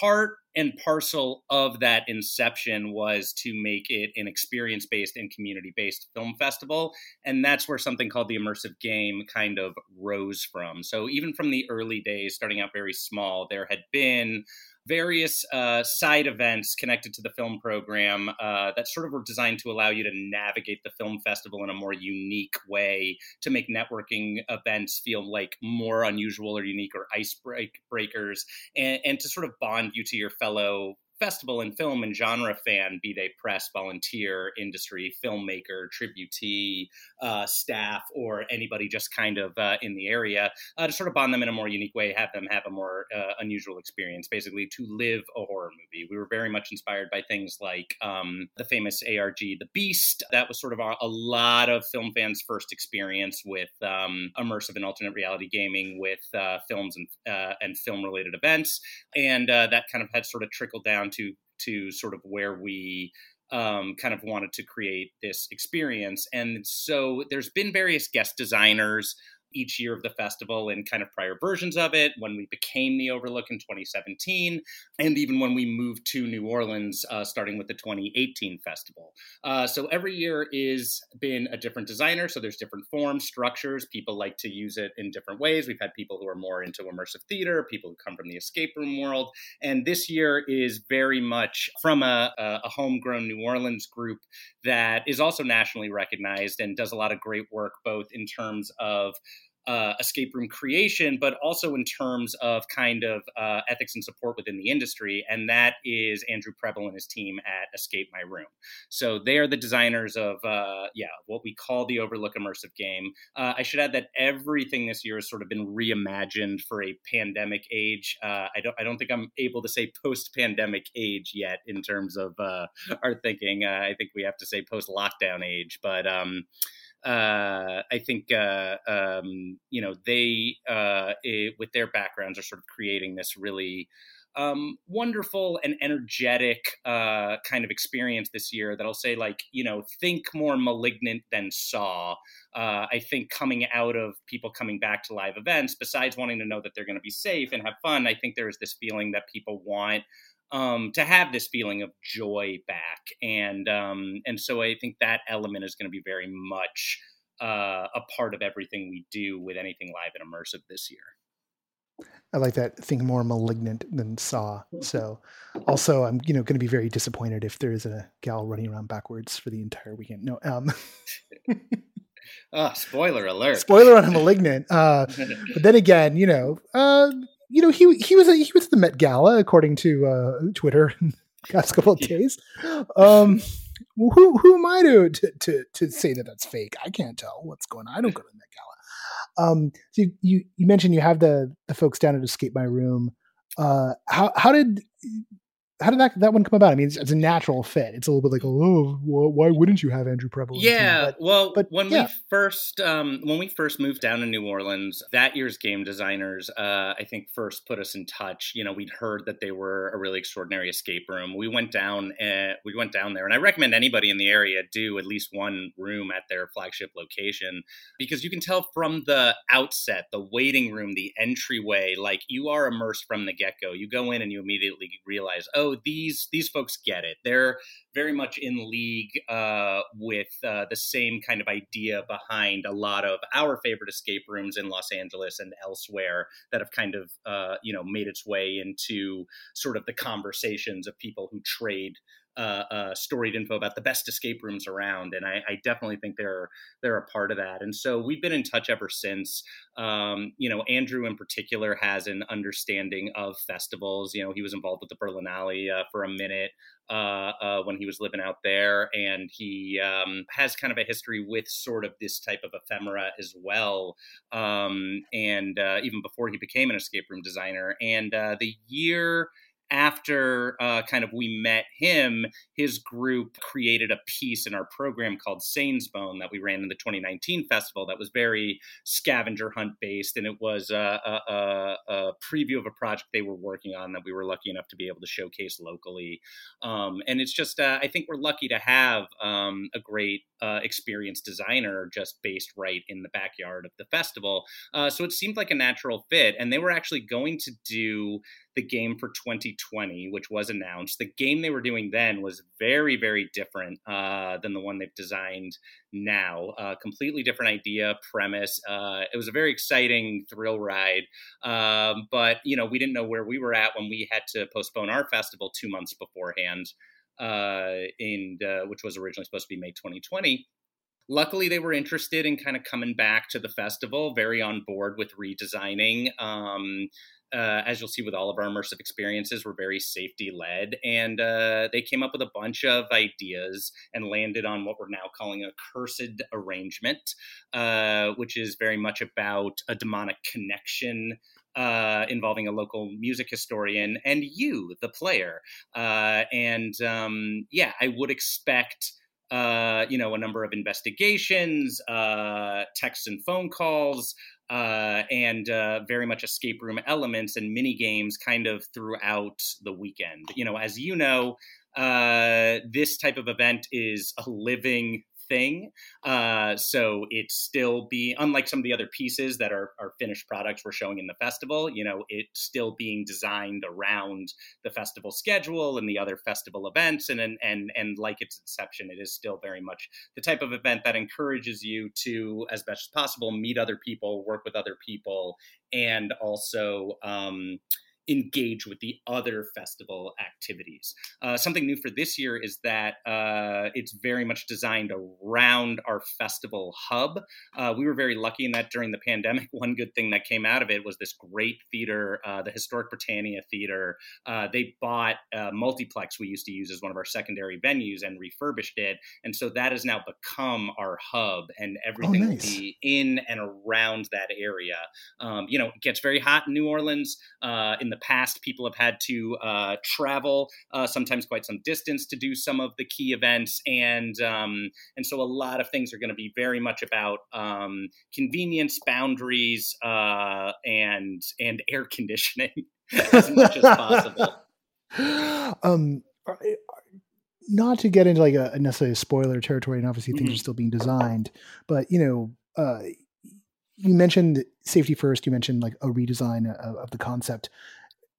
Speaker 3: Part and parcel of that inception was to make it an experience based and community based film festival. And that's where something called the immersive game kind of rose from. So even from the early days, starting out very small, there had been various uh, side events connected to the film program uh, that sort of were designed to allow you to navigate the film festival in a more unique way to make networking events feel like more unusual or unique or icebreakers and, and to sort of bond you to your fellow festival and film and genre fan, be they press, volunteer, industry, filmmaker, tributee, uh, staff, or anybody just kind of uh, in the area, uh, to sort of bond them in a more unique way, have them have a more uh, unusual experience, basically to live a horror movie. We were very much inspired by things like um, the famous ARG The Beast. That was sort of a, lot of film fans' first experience with um, immersive and alternate reality gaming with uh, films and, uh, and film related events. And that kind of had sort of trickled down to to sort of where we um, kind of wanted to create this experience. And so there's been various guest designers each year of the festival in kind of prior versions of it, when we became the Overlook in 2017, and even when we moved to New Orleans, uh, starting with the 2018 festival. Uh, so every year is been a different designer. So there's different forms, structures. People like to use it in different ways. We've had people who are more into immersive theater, people who come from the escape room world, and this year is very much from a, a homegrown New Orleans group that is also nationally recognized and does a lot of great work, both in terms of uh, escape room creation, but also in terms of kind of uh, ethics and support within the industry. And that is Andrew Preble and his team at Escape My Room. So they are the designers of, uh, yeah, what we call the Overlook immersive game. Uh, I should add that everything this year has sort of been reimagined for a pandemic age. Uh, I don't, I don't think I'm able to say post-pandemic age yet in terms of uh, our thinking. I think we have to say post-lockdown age, but. Um, uh, I think uh, um, you know they uh, it, with their backgrounds are sort of creating this really um, wonderful and energetic uh, kind of experience this year that I'll say like you know think more malignant than Saw. Uh, I think coming out of people coming back to live events, besides wanting to know that they're going to be safe and have fun, I think there is this feeling that people want um, to have this feeling of joy back, and um, and so I think that element is going to be very much uh, a part of everything we do with anything live and immersive this year.
Speaker 4: I like that. Think more malignant than Saw. So, also, I'm you know going to be very disappointed if there is a gal running around backwards for the entire weekend. No, um,
Speaker 3: oh, spoiler alert!
Speaker 4: Spoiler on a malignant. Uh, but then again, you know, uh, you know, he he was a, he was at the Met Gala according to uh, Twitter past couple of days. Um, who who am I to, to to to say that that's fake? I can't tell what's going on. I don't go to the Met Gala. Um, so you, you you mentioned you have the the folks down at Escape My Room. Uh, how how did how did that that one come about? I mean, it's, it's, a natural fit. It's a little bit like, oh, why wouldn't you have Andrew Preble?
Speaker 3: Yeah, but, well, but when yeah. we first um, when we first moved down to New Orleans, that year's game designers, uh, I think, first put us in touch. You know, we'd heard that they were a really extraordinary escape room. We went down, and we went down there, and I recommend anybody in the area do at least one room at their flagship location because you can tell from the outset, the waiting room, the entryway, like you are immersed from the get go. You go in and you immediately realize, oh these these folks get it. They're very much in league uh, with uh, the same kind of idea behind a lot of our favorite escape rooms in Los Angeles and elsewhere that have kind of uh, you know made its way into sort of the conversations of people who trade uh, uh, storied info about the best escape rooms around, and I, I, definitely think they're they're a part of that. And so we've been in touch ever since. Um, you know, Andrew in particular has an understanding of festivals. You know, he was involved with the Berlinale uh, for a minute. Uh, uh, when he was living out there, and he um, has kind of a history with sort of this type of ephemera as well. Um, and uh, even before he became an escape room designer, and uh, the year after uh, kind of we met him, his group created a piece in our program called Sane's Bone that we ran in the 2019 festival that was very scavenger hunt based. And it was a, a, a preview of a project they were working on that we were lucky enough to be able to showcase locally. Um, and it's just, uh, I think we're lucky to have um, a great uh, experienced designer just based right in the backyard of the festival. Uh, so it seemed like a natural fit. And they were actually going to do the game for 2020, which was announced. The game they were doing then was very, very different uh, than the one they've designed now. Uh, completely different idea, premise. Uh, it was a very exciting thrill ride, um, but you know we didn't know where we were at when we had to postpone our festival two months beforehand, uh, and uh, which was originally supposed to be May 2020 luckily, they were interested in kind of coming back to the festival, very on board with redesigning. Um, uh, as you'll see with all of our immersive experiences, we're very safety led. And uh, they came up with a bunch of ideas and landed on what we're now calling a cursed arrangement, uh, which is very much about a demonic connection. Uh, involving a local music historian and you, the player. Uh, and um, yeah, I would expect uh, you know, a number of investigations, uh, texts and phone calls, uh, and uh, very much escape room elements and mini games kind of throughout the weekend. You know, as you know, uh, this type of event is a living thing. Uh, so it's still be unlike some of the other pieces that are, are finished products we're showing in the festival. You know, it's still being designed around the festival schedule and the other festival events, and and and, and like its inception, it is still very much the type of event that encourages you to, as best as possible, meet other people, work with other people, and also. Um, engage with the other festival activities. Uh, something new for this year is that uh, it's very much designed around our festival hub. Uh, we were very lucky in that during the pandemic, one good thing that came out of it was this great theater, uh, the Historic Prytania Theater. Uh, they bought a multiplex we used to use as one of our secondary venues and refurbished it. And so that has now become our hub, and everything oh, nice. will be in and around that area. Um, you know, it gets very hot in New Orleans. Uh, in the past, people have had to uh, travel uh, sometimes quite some distance to do some of the key events, and um, and so a lot of things are going to be very much about um, convenience, boundaries, uh, and and air conditioning as much as possible.
Speaker 1: Um, not to get into like a necessarily a spoiler territory, and obviously things mm-hmm. are still being designed, but you know, uh, you mentioned safety first. You mentioned like a redesign of, of the concept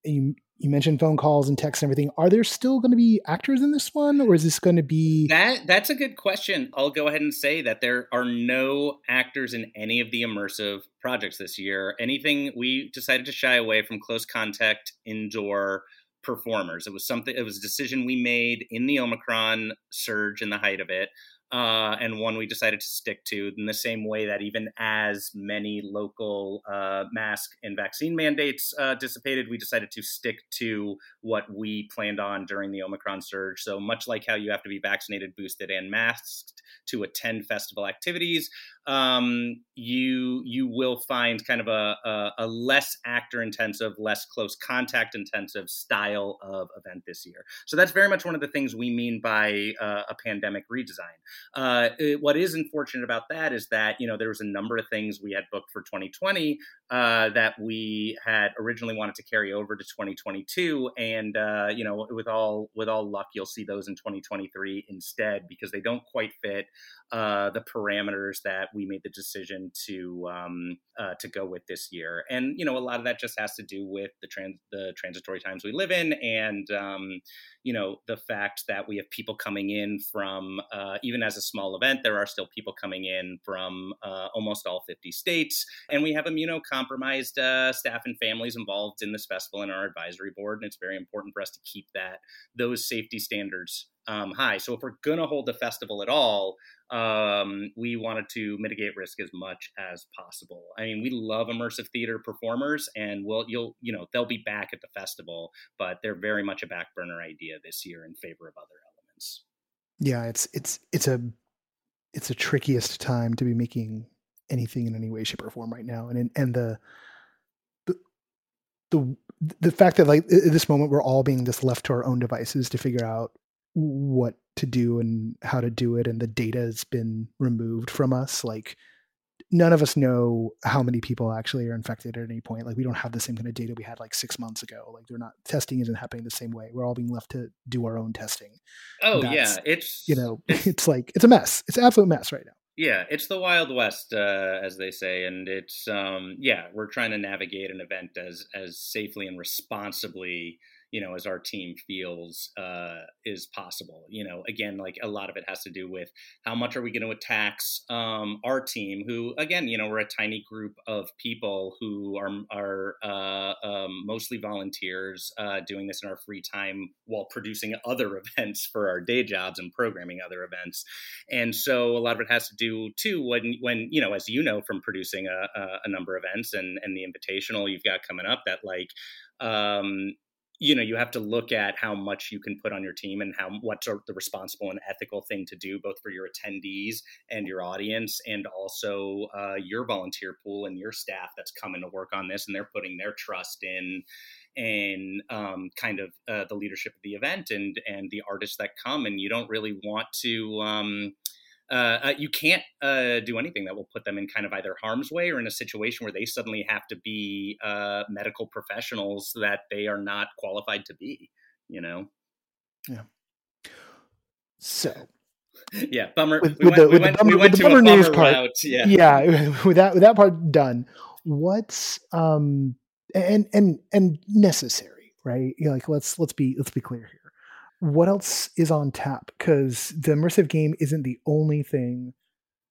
Speaker 1: you you mentioned phone calls and texts and everything. Are there still going to be actors in this one, or is this going to be
Speaker 3: that? That's a good question. I'll go ahead and say that there are no actors in any of the immersive projects this year. Anything we decided to shy away from close contact indoor performers. It was something. It was a decision we made in the Omicron surge in the height of it uh, and one we decided to stick to in the same way that even as many local uh, mask and vaccine mandates uh, dissipated, we decided to stick to what we planned on during the Omicron surge. So much like how you have to be vaccinated, boosted, and masked to attend festival activities, um, you you will find kind of a, a, a less actor intensive, less close contact intensive style of event this year. So that's very much one of the things we mean by uh, a pandemic redesign. Uh, it, what is unfortunate about that is that you know there was a number of things we had booked for 2020 uh, that we had originally wanted to carry over to 2022, and uh, you know with all with all luck, you'll see those in 2023 instead because they don't quite fit uh, the parameters that we made the decision to um, uh, to go with this year. And you know, a lot of that just has to do with the trans the transitory times we live in, and um, you know, the fact that we have people coming in from uh, even as a small event, there are still people coming in from uh, almost all 50 states, and we have immunocompromised uh, staff and families involved in this festival and our advisory board, and it's very important for us to keep that those safety standards um, high. So if we're going to hold the festival at all, um, we wanted to mitigate risk as much as possible. I mean, we love immersive theater performers, and we'll you'll you know they'll be back at the festival, but they're very much a back burner idea this year in favor of other elements.
Speaker 1: Yeah, it's it's it's a it's a trickiest time to be making anything in any way, shape, or form right now, and and the the the the fact that like at this moment we're all being just left to our own devices to figure out what to do and how to do it and the data has been removed from us like none of us know how many people actually are infected at any point like we don't have the same kind of data we had like six months ago like they're not testing isn't happening the same way we're all being left to do our own testing
Speaker 3: oh yeah it's
Speaker 1: you know it's, it's like it's a mess it's an absolute mess right now.
Speaker 3: Yeah it's the wild west uh, as they say and it's um yeah we're trying to navigate an event as as safely and responsibly you know, as our team feels uh, is possible. You know, again, like a lot of it has to do with how much are we going to tax um, our team, who, again, you know, we're a tiny group of people who are are uh, um, mostly volunteers uh, doing this in our free time while producing other events for our day jobs and programming other events. And so a lot of it has to do too when when you know, as you know from producing a, a, a number of events and and the invitational you've got coming up, that like um, you know you have to look at how much you can put on your team and how what's the responsible and ethical thing to do both for your attendees and your audience and also uh, your volunteer pool and your staff that's coming to work on this and they're putting their trust in and um, kind of uh, the leadership of the event and and the artists that come and you don't really want to um, uh, uh, you can't uh, do anything that will put them in kind of either harm's way or in a situation where they suddenly have to be uh, medical professionals that they are not qualified to be. You know.
Speaker 1: Yeah. So.
Speaker 3: Yeah, bummer.
Speaker 1: With, with the, with bummer, with the bummer news part, route.
Speaker 3: yeah,
Speaker 1: yeah. With that, with that part done, what's um and and and necessary, right? You know, like let's let's be let's be clear here what else is on tap? Because the immersive game isn't the only thing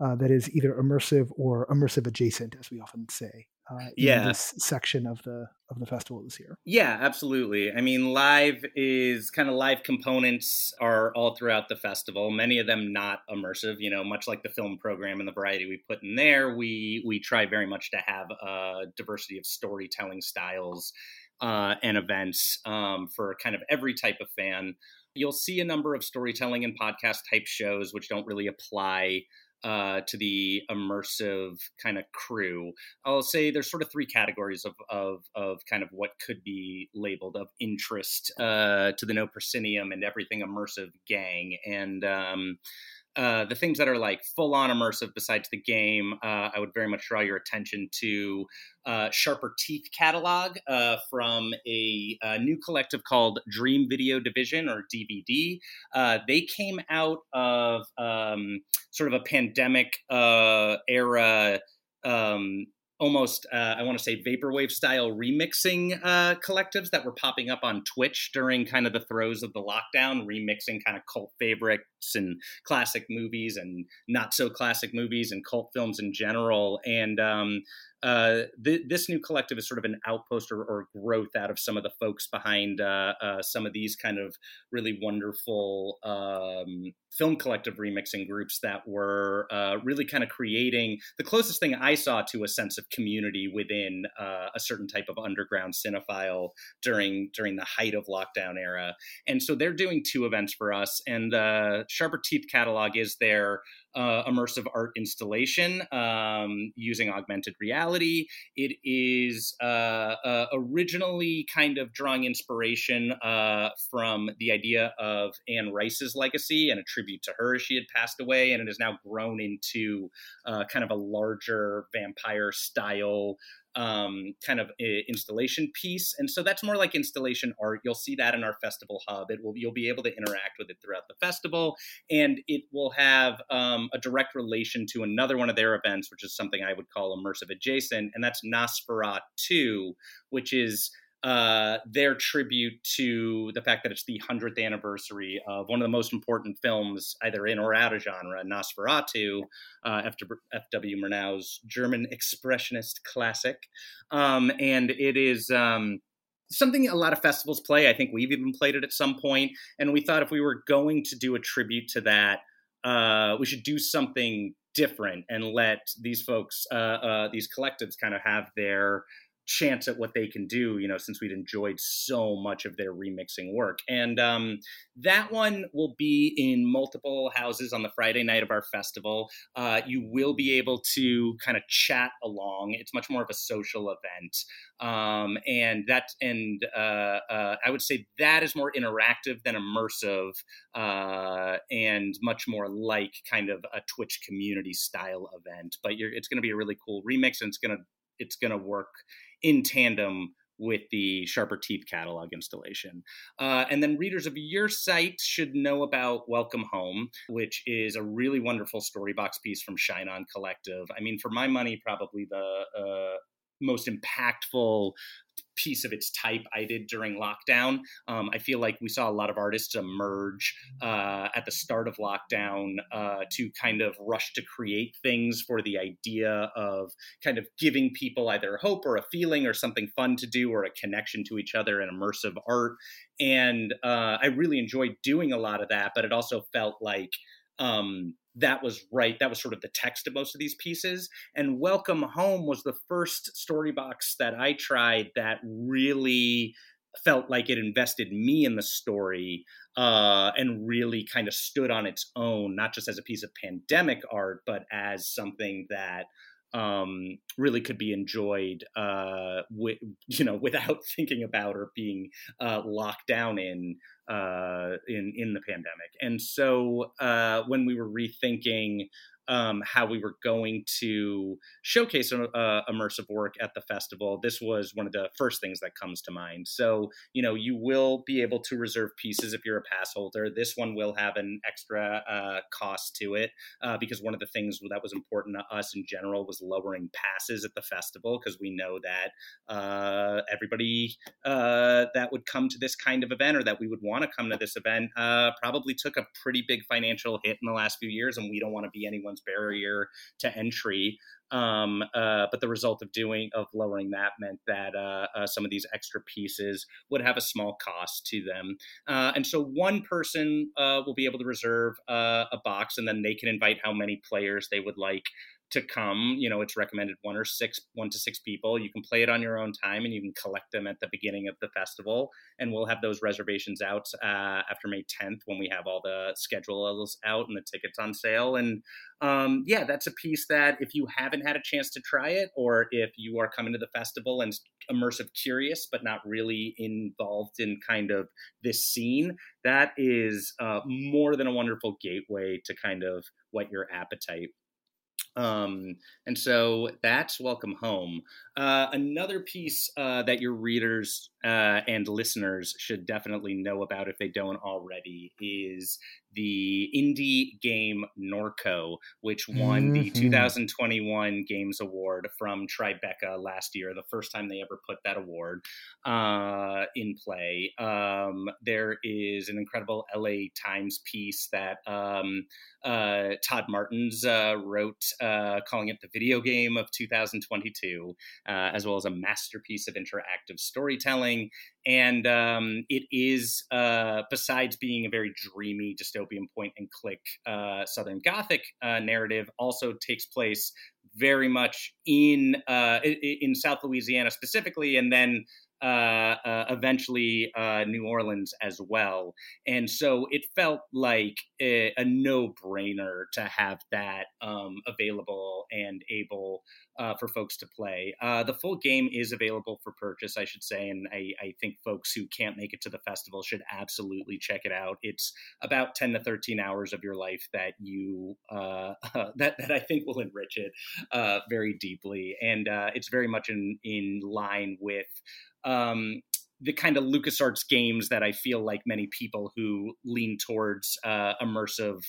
Speaker 1: uh, that is either immersive or immersive adjacent, as we often say. Uh,
Speaker 3: yeah.
Speaker 1: this section of the of the festival this year.
Speaker 3: Yeah, absolutely. I mean, live is kind of live components are all throughout the festival. Many of them not immersive. You know, much like the film program and the variety we put in there, we we try very much to have a diversity of storytelling styles uh, and events um, for kind of every type of fan. You'll see a number of storytelling and podcast type shows which don't really apply uh, to the immersive kind of crew. I'll say there's sort of three categories of of, of kind of what could be labeled of interest uh, to the No Proscenium and everything immersive gang, and um, uh, the things that are like full on immersive besides the game, uh, I would very much draw your attention to uh, Sharper Teeth catalog uh, from a, a, new collective called Dream Video Division or DVD. Uh, they came out of um, sort of a pandemic era. Um, almost uh, I want to say vaporwave style remixing uh, collectives that were popping up on Twitch during kind of the throes of the lockdown, remixing kind of cult favorites and classic movies and not so classic movies and cult films in general. And um, uh, th- this new collective is sort of an outpost or, or growth out of some of the folks behind uh, uh, some of these kind of really wonderful um, film collective remixing groups that were uh, really kind of creating the closest thing I saw to a sense of community within uh, a certain type of underground cinephile during during the height of lockdown era. And so they're doing two events for us, and the Sharper Teeth catalog is their uh, immersive art installation um, using augmented reality. It is uh, uh, originally kind of drawing inspiration uh, from the idea of Anne Rice's legacy and a tribute to her as she had passed away, and it has now grown into uh, kind of a larger vampire style um, kind of installation piece. And so that's more like installation art. You'll see that in our festival hub. It will you'll be able to interact with it throughout the festival, and it will have um, a direct relation to another one of their events, which is something I would call immersive adjacent, and that's Nosferatu, which is uh, their tribute to the fact that it's the 100th anniversary of one of the most important films, either in or out of genre, Nosferatu, uh, F.W. Murnau's German expressionist classic. Um, and it is. Um, something a lot of festivals play. I think we've even played it at some point, and we thought if we were going to do a tribute to that, uh, we should do something different and let these folks, uh, uh, these collectives, kind of have their chance at what they can do, you know, since we'd enjoyed so much of their remixing work. And um, that one will be in multiple houses on the Friday night of our festival. Uh, you will be able to kind of chat along. It's much more of a social event. Um, and that, and uh, uh, I would say that is more interactive than immersive uh, and much more like kind of a Twitch community style event. But it's going to be a really cool remix and it's going to it's going to work in tandem with the Sharper Teeth catalog installation. Uh, and then readers of your site should know about Welcome Home, which is a really wonderful story box piece from Shine On Collective. I mean, for my money, probably the uh, most impactful piece of its type I did during lockdown. Um, I feel like we saw a lot of artists emerge uh, at the start of lockdown uh, to kind of rush to create things for the idea of kind of giving people either hope or a feeling or something fun to do or a connection to each other and immersive art. And uh, I really enjoyed doing a lot of that, but it also felt like um, that was right. That was sort of the text of most of these pieces. And Welcome Home was the first story box that I tried that really felt like it invested me in the story uh, and really kind of stood on its own, not just as a piece of pandemic art, but as something that um, really could be enjoyed, uh, with, you know, without thinking about or being uh, locked down in uh, in in the pandemic. And so uh, when we were rethinking um, how we were going to showcase uh, immersive work at the festival, this was one of the first things that comes to mind. So, you know, you will be able to reserve pieces if you're a pass holder. This one will have an extra uh, cost to it uh, because one of the things that was important to us in general was lowering passes at the festival because we know that uh, everybody uh, that would come to this kind of event or that we would want to come to this event uh, probably took a pretty big financial hit in the last few years, and we don't want to be anyone's barrier to entry. Um, uh, but the result of doing of lowering that meant that uh, uh, some of these extra pieces would have a small cost to them, uh, and so one person uh, will be able to reserve uh, a box, and then they can invite how many players they would like to come. You know, it's recommended one or six, one to six people. You can play it on your own time, and you can collect them at the beginning of the festival. And we'll have those reservations out uh, after May 10th when we have all the schedules out and the tickets on sale. And um, yeah, that's a piece that if you haven't had a chance to try it, or if you are coming to the festival and immersive curious but not really involved in kind of this scene, that is uh, more than a wonderful gateway to kind of what your appetite. Um, and so that's Welcome Home. Uh, another piece uh, that your readers uh, and listeners should definitely know about if they don't already is the indie game Norco, which won mm-hmm. the 2021 Games Award from Tribeca last year, the first time they ever put that award uh, in play. Um, there is an incredible LA Times piece that um, uh, Todd Martens uh, wrote, uh, calling it the video game of 2022, uh, as well as a masterpiece of interactive storytelling. And um, it is, uh, besides being a very dreamy dystopian point and click uh, Southern Gothic uh, narrative, also takes place very much in uh, in South Louisiana specifically, and then eventually uh, New Orleans as well. And so it felt like a, a no brainer to have that um, available and able uh, for folks to play. Uh, the full game is available for purchase, I should say, and I, I, think folks who can't make it to the festival should absolutely check it out. It's about 10 to 13 hours of your life that you uh, that, that I think will enrich it very deeply. And it's very much in, in line with um, the kind of LucasArts games that I feel like many people who lean towards uh, immersive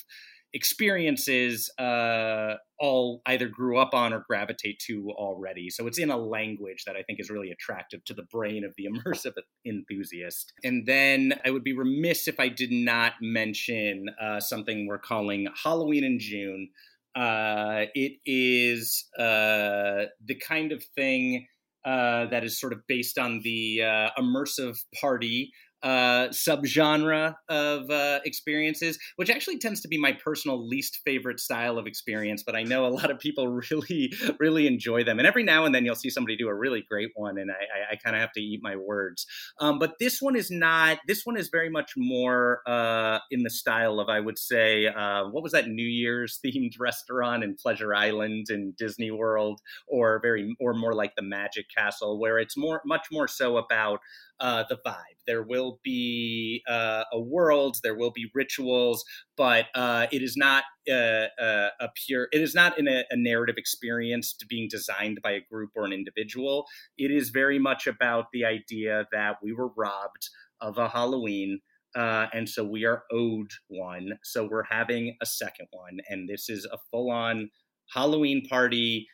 Speaker 3: experiences uh, all either grew up on or gravitate to already. So it's in a language that I think is really attractive to the brain of the immersive enthusiast. And then I would be remiss if I did not mention uh, something we're calling Halloween in June. Uh, it is uh, the kind of thing uh, that is sort of based on the uh, immersive party uh, subgenre of uh, experiences, which actually tends to be my personal least favorite style of experience. But I know a lot of people really, really enjoy them. And every now and then you'll see somebody do a really great one, and I, I, I kind of have to eat my words. Um, but this one is not. This one is very much more uh, in the style of, I would say, uh, what was that New Year's themed restaurant in Pleasure Island in Disney World, or very, or more like the Magic Castle, where it's more, much more so about uh, the vibe. There will be uh, a world, there will be rituals, but uh, it is not uh, uh, a pure. It is not in a, a, narrative experience being designed by a group or an individual. It is very much about the idea that we were robbed of a Halloween. Uh, and so we are owed one. So we're having a second one. And this is a full on Halloween party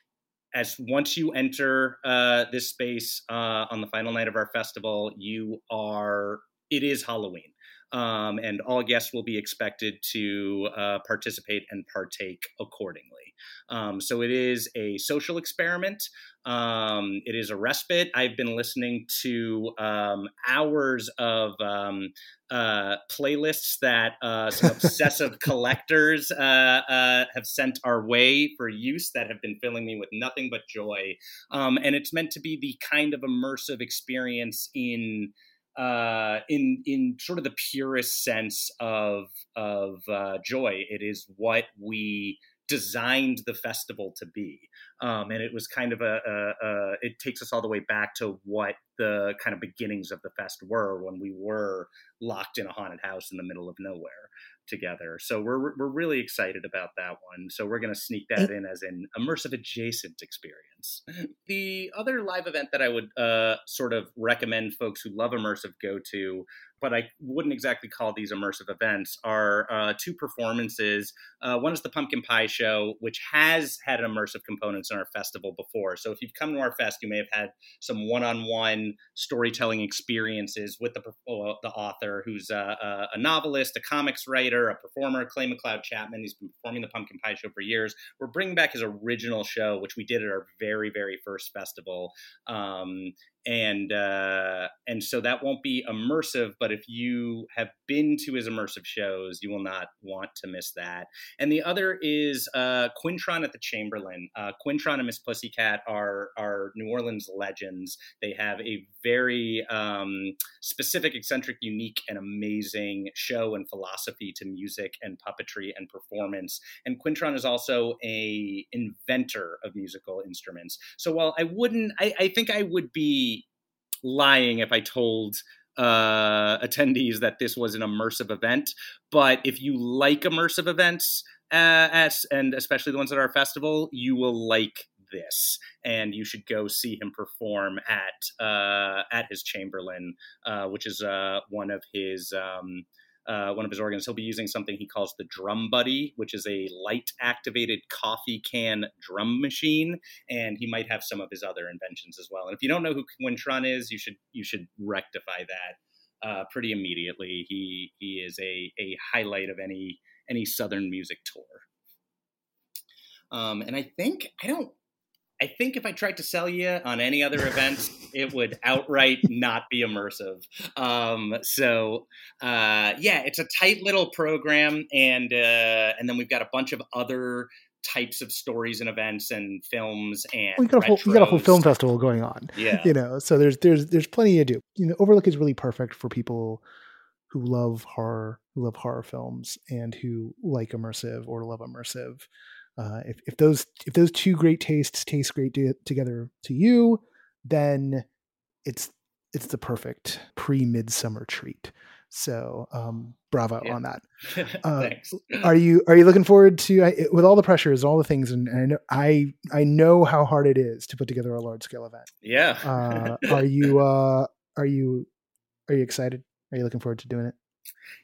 Speaker 3: as once you enter uh, this space uh, on the final night of our festival, you are it is Halloween. Um, and all guests will be expected to uh, participate and partake accordingly. Um, so it is a social experiment. Um, it is a respite. I've been listening to um, hours of um, uh, playlists that uh, some obsessive collectors uh, uh, have sent our way for use that have been filling me with nothing but joy. Um, and it's meant to be the kind of immersive experience in uh, in in sort of the purest sense of of uh, joy. It is what we designed the festival to be, um, and it was kind of a, a, a, It takes us all the way back to what the kind of beginnings of the fest were when we were locked in a haunted house in the middle of nowhere together. So we're we're really excited about that one. So we're going to sneak that in as an immersive adjacent experience. The other live event that I would uh, sort of recommend folks who love immersive go to but I wouldn't exactly call these immersive events, are uh, two performances. Uh, one is the Pumpkin Pie Show, which has had immersive components in our festival before. So if you've come to our fest, you may have had some one-on-one storytelling experiences with the the author, who's a, a, novelist, a comics writer, a performer, Clay McLeod Chapman. He's been performing the Pumpkin Pie Show for years. We're bringing back his original show, which we did at our very, very very first festival. Um, and uh, and so that won't be immersive. But if you have been to his immersive shows, you will not want to miss that. And the other is uh, Quintron at the Chamberlain. Uh, Quintron and Miss Pussycat are are New Orleans legends. They have a very um, specific, eccentric, unique, and amazing show and philosophy to music and puppetry and performance. And Quintron is also a inventor of musical instruments. So while I wouldn't, I, I think I would be lying if I told uh, attendees that this was an immersive event. But if you like immersive events, uh, as, and especially the ones at our festival, you will like this, and you should go see him perform at uh, at his Chamberlain, uh, which is uh, one of his. Um, uh, one of his organs. He'll be using something he calls the Drum Buddy, which is a light activated coffee can drum machine, and he might have some of his other inventions as well. And if you don't know who Quintron is, you should you should rectify that uh, pretty immediately. He he is a a highlight of any any Southern music tour. Um, and I think I don't I think if I tried to sell you on any other events, it would outright not be immersive. Um, so uh, yeah, it's a tight little program, and uh, and then we've got a bunch of other types of stories and events and films and
Speaker 1: we got a whole, we got a whole film festival going on.
Speaker 3: Yeah,
Speaker 1: you know, so there's there's there's plenty to do. You know, Overlook is really perfect for people who love horror, who love horror films, and who like immersive or love immersive. Uh, if, if those if those two great tastes taste great to, together to you, then it's it's the perfect pre midsummer treat. So um, bravo yeah. on that.
Speaker 3: Uh, Thanks.
Speaker 1: are you are you looking forward to I, with all the pressures, all the things, and, and, I know I I know how hard it is to put together a large scale event.
Speaker 3: Yeah.
Speaker 1: uh, are you uh, are you are you excited? Are you looking forward to doing it?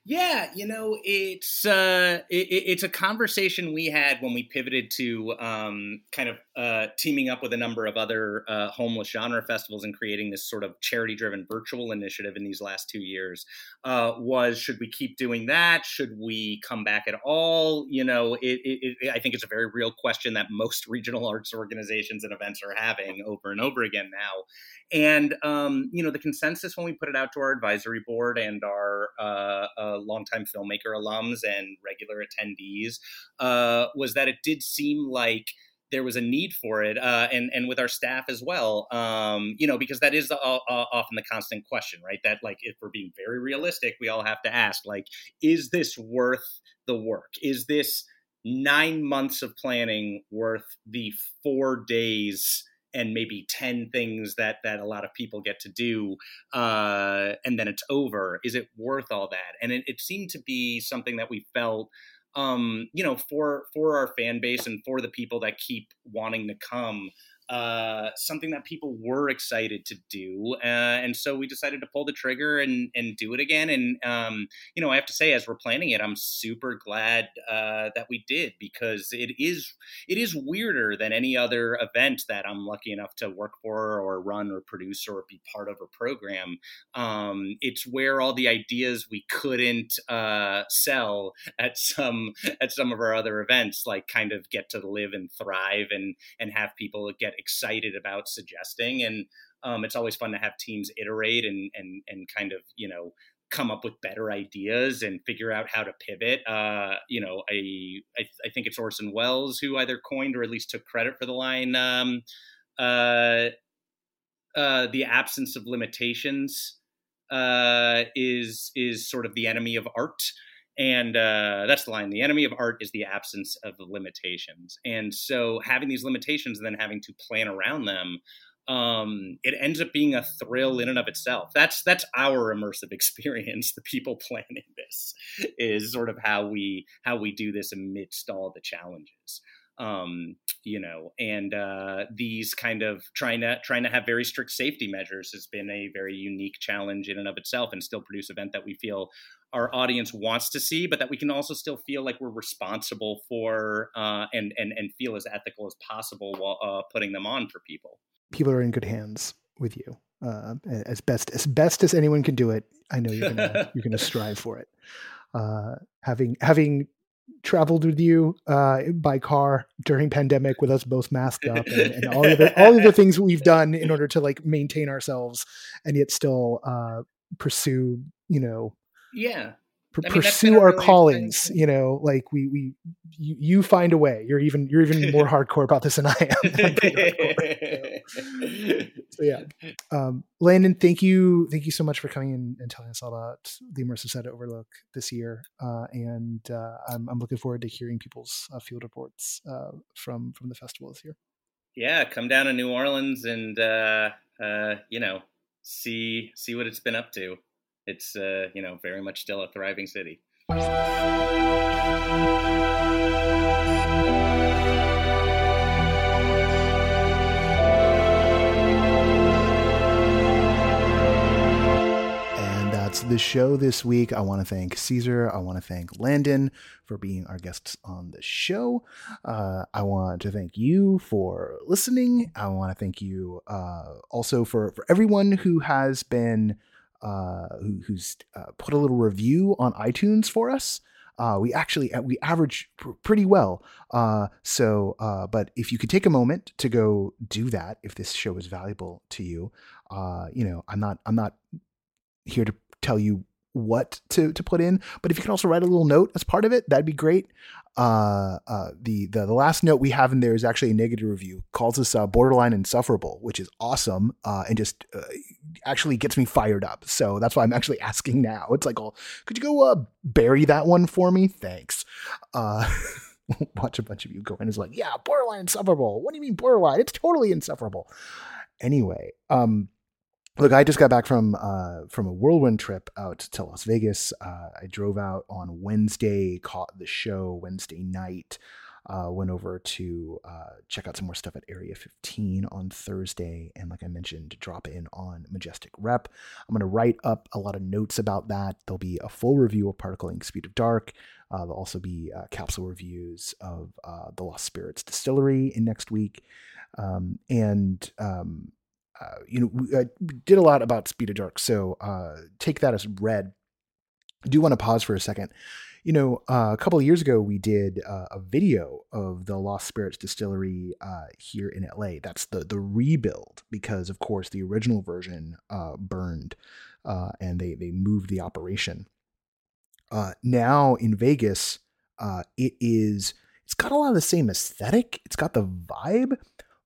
Speaker 3: Yeah, you know, it's uh, it, it's a conversation we had when we pivoted to um, kind of uh, teaming up with a number of other uh, homeless genre festivals and creating this sort of charity-driven virtual initiative in these last two years. Uh, was should we keep doing that? Should we come back at all? You know, it, it, I think it's a very real question that most regional arts organizations and events are having over and over again now. And um, you know, the consensus when we put it out to our advisory board and our uh, uh, longtime filmmaker alums and regular attendees uh, was that it did seem like there was a need for it, uh, and and with our staff as well. Um, you know, because that is the, uh, often the constant question, right? That like, if we're being very realistic, we all have to ask, like, is this worth the work? Is this nine months of planning worth the four days? And maybe 10 things that that a lot of people get to do uh, and then it's over. Is it worth all that? And it, it seemed to be something that we felt um, you know for for our fan base and for the people that keep wanting to come uh, something that people were excited to do, uh, and so we decided to pull the trigger and and do it again. And um, you know, I have to say, as we're planning it, I'm super glad uh, that we did because it is it is weirder than any other event that I'm lucky enough to work for or run or produce or be part of a program. Um, it's where all the ideas we couldn't uh, sell at some at some of our other events, like kind of get to live and thrive and and have people get get excited about suggesting. And um, it's always fun to have teams iterate and and and kind of you know come up with better ideas and figure out how to pivot. Uh, you know, I, I, I think it's Orson Welles who either coined or at least took credit for the line. Um, uh, uh, the absence of limitations uh, is is sort of the enemy of art and uh, that's the line the enemy of art is the absence of limitations. And so having these limitations and then having to plan around them um, it ends up being a thrill in and of itself. That's that's our immersive experience the people planning this is sort of how we how we do this amidst all the challenges um, you know, and uh, these kind of trying to trying to have very strict safety measures has been a very unique challenge in and of itself, and still produce event that we feel our audience wants to see, but that we can also still feel like we're responsible for uh, and and and feel as ethical as possible while uh, putting them on for people.
Speaker 1: People are in good hands with you, uh, as best as best as anyone can do it. I know you're gonna you're gonna strive for it. Uh, having having traveled with you uh, by car during pandemic with us both masked up and, and all the all of the things we've done in order to like maintain ourselves and yet still uh, pursue you know
Speaker 3: yeah
Speaker 1: mean, pursue our really callings you know like we we you, you, find a way. You're even you're even more hardcore about this than i am. So, yeah. Um, landon thank you thank you so much for coming in and telling us all about the immersive set overlook this year. Uh, and uh, I'm, I'm looking forward to hearing people's uh, field reports uh, from from the festival this year.
Speaker 3: Yeah come down to new orleans and uh, uh, you know see see what it's been up to it's uh, you know very much still a thriving city.
Speaker 1: And that's the show this week. I want to thank Cesar. I want to thank Landon for being our guests on the show. Uh, I want to thank you for listening. I want to thank you uh, also for, for everyone who has been uh, who, who's uh, put a little review on iTunes for us. Uh, we actually uh, we average pr- pretty well. Uh, so, uh, but if you could take a moment to go do that, if this show is valuable to you, uh, you know, I'm not I'm not here to tell you what to to put in, but if you can also write a little note as part of it, that'd be great. Uh, uh, the, the the last note we have in there is actually a negative review. Calls us uh, borderline insufferable, which is awesome, uh, and just uh, actually gets me fired up. So that's why I'm actually asking now. It's like, oh, could you go uh, bury that one for me? Thanks. Uh, watch a bunch of you go in is like, yeah, borderline insufferable. What do you mean borderline? It's totally insufferable. Anyway, um, look, I just got back from uh, from a whirlwind trip out to Las Vegas. Uh, I drove out on Wednesday, caught the show Wednesday night. Uh, went over to uh, check out some more stuff at Area 15 on Thursday, and like I mentioned, drop in on Majestic Rep. I'm going to write up a lot of notes about that. There'll be a full review of Particle Ink Speed of Dark. Uh, there'll also be uh, capsule reviews of uh, the Lost Spirits Distillery in next week, um, and um, uh, you know, we, uh, did a lot about Speed of Dark, so uh, take that as read. I do want to pause for a second. You know, uh, a couple of years ago, we did uh, a video of the Lost Spirits Distillery uh, here in LA. That's the the rebuild because, of course, the original version burned, and they they moved the operation. now in Vegas, it is it's got a lot of the same aesthetic. It's got the vibe,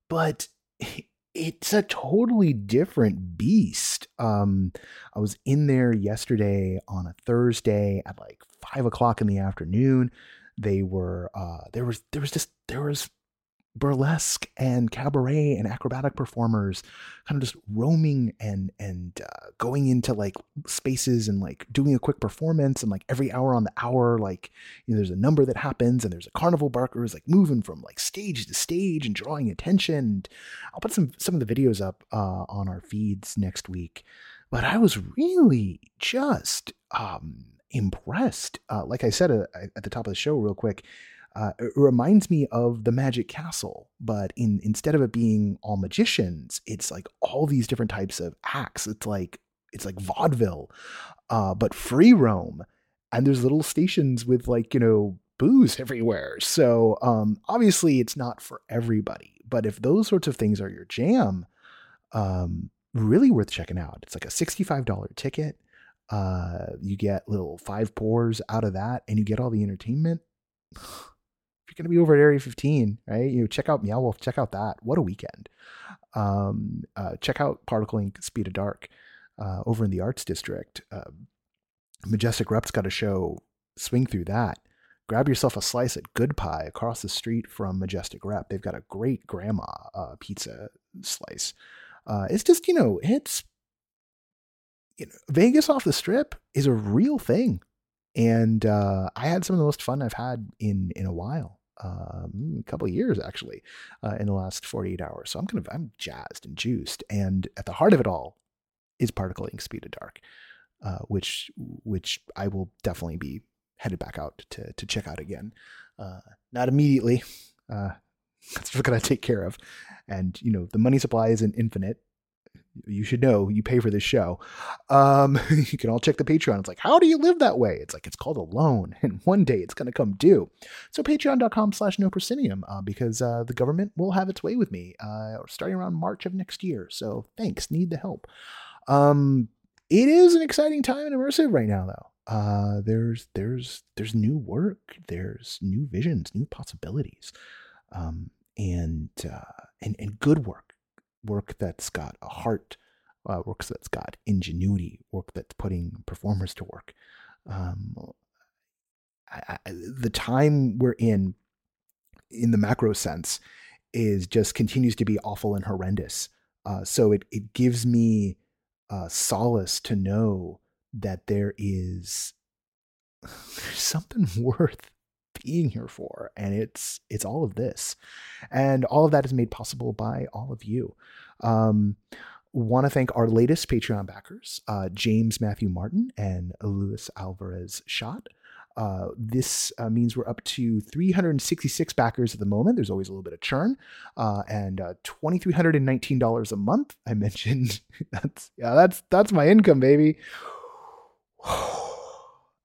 Speaker 1: but it's a totally different beast. Um, I was in there yesterday on a Thursday at like five o'clock in the afternoon. They were uh, there was there was just there was burlesque and cabaret and acrobatic performers kind of just roaming and and uh, going into like spaces and like doing a quick performance and like every hour on the hour like you know there's a number that happens and there's a carnival barker who's like moving from like stage to stage and drawing attention. And i'll put some some of the videos up uh, on our feeds next week. But i was really just um impressed. Uh, like i said uh, at the top of the show real quick uh, it reminds me of the Magic Castle, but in instead of it being all magicians, it's like all these different types of acts. It's like it's like vaudeville, uh, but free roam, and there's little stations with like you know booze everywhere. So um, obviously, it's not for everybody. But if those sorts of things are your jam, um, really worth checking out. It's like a sixty-five dollar ticket. Uh, you get little five pours out of that, and you get all the entertainment going to be over at Area 15, right? You know, check out Meow Wolf, check out that. What a weekend. Um, uh, check out Particle Ink Speed of Dark uh, over in the Arts District. Uh, Majestic Rep's got a show. Swing through that. Grab yourself a slice at Good Pie across the street from Majestic Rep. They've got a great grandma uh, pizza slice. Uh, it's just, you know, it's you know, Vegas off the strip is a real thing. And uh, I had some of the most fun I've had in in a while um, a couple years actually uh, in the last 48 hours. So I'm kind of I'm jazzed and juiced, and at the heart of it all is Particle Ink Speed of Dark, uh, which which I will definitely be headed back out to to check out again. Uh, not immediately. Uh, that's what I take care of, and you know the money supply isn't infinite, you should know you pay for this show. Um, you can all check the Patreon. It's like, how do you live that way? It's like, it's called a loan and one day it's going to come due. So patreon.com slash no proscenium, uh, because, uh, the government will have its way with me, uh, starting around March of next year. So thanks. Need the help. Um, it is an exciting time in immersive right now though. Uh, there's, there's, there's new work, there's new visions, new possibilities, um, and, uh, and, and good work work that's got a heart, uh, work that's got ingenuity, work that's putting performers to work. Um, I, I, the time we're in, in the macro sense, is just continues to be awful and horrendous. Uh, so it it gives me uh, solace to know that there is something worth being here for and it's it's all of this and all of that is made possible by all of you um, want to thank our latest patreon backers uh, james matthew martin and luis alvarez shot uh, this uh, means we're up to 366 backers at the moment. There's always a little bit of churn, uh, and uh, $2,319 a month. I mentioned that's yeah, that's that's my income, baby.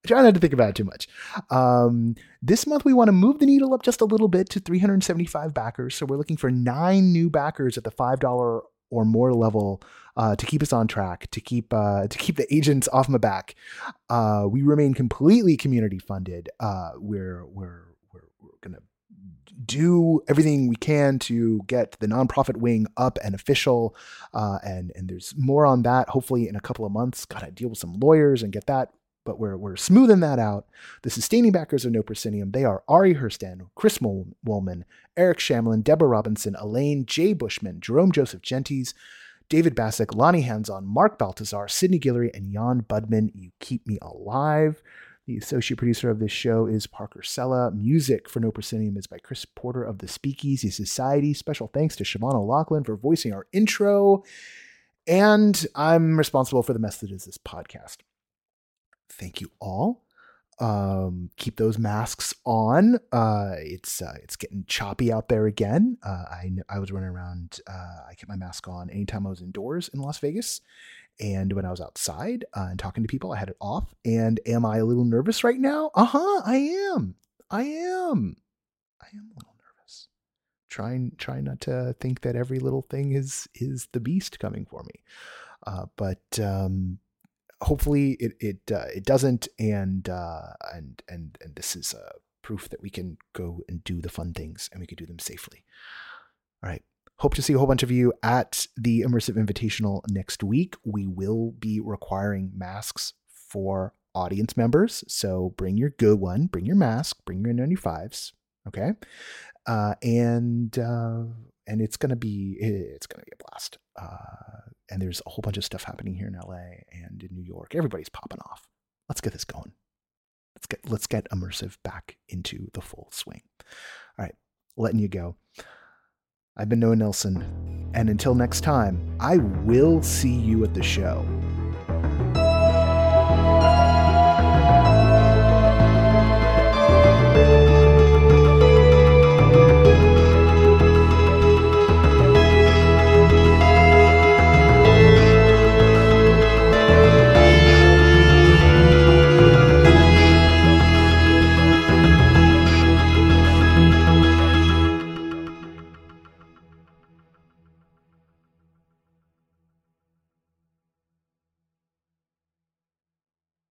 Speaker 1: try not to think about it too much. Um, this month, we want to move the needle up just a little bit to 375 backers. So we're looking for nine new backers at the $5 or more level uh, to keep us on track, to keep uh, to keep the agents off my back. Uh, we remain completely community funded. Uh, we're we're we're, we're gonna do everything we can to get the nonprofit wing up and official. Uh, and and there's more on that. Hopefully in a couple of months. Got to deal with some lawyers and get that but we're, we're smoothing that out. The sustaining backers of No Proscenium, they are Ari Hurstan, Chris Woolman, Eric Shamlin, Deborah Robinson, Elaine, Jay Bushman, Jerome Joseph Gentes, David Bassick, Lonnie Hands-On, Mark Baltazar, Sydney Guillory, and Jan Budman. You keep me alive. The associate producer of this show is Parker Sella. Music for No Proscenium is by Chris Porter of the Speakeasy Society. Special thanks to Siobhan O'Loughlin for voicing our intro. And I'm responsible for the message of this podcast thank you all. Um, keep those masks on. Uh, it's uh, it's getting choppy out there again. Uh, I I was running around. Uh, I kept my mask on anytime I was indoors in Las Vegas, and when I was outside uh, and talking to people, I had it off. And am I a little nervous right now? Uh huh. I am. I am. I am a little nervous. Trying trying not to think that every little thing is is the beast coming for me. Uh, but um, hopefully it it uh, it doesn't, and uh, and and and this is uh, proof that we can go and do the fun things, and we can do them safely. All right. Hope to see a whole bunch of you at the Immersive Invitational next week. We will be requiring masks for audience members, so bring your good one, bring your mask, bring your N95s. Okay, uh, and uh, and it's gonna be it's gonna be a blast. Uh, and there's a whole bunch of stuff happening here in LA and in New York. Everybody's popping off. Let's get this going. Let's get let's get immersive back into the full swing. All right, letting you go. I've been Noah Nelson, and until next time, I will see you at the show.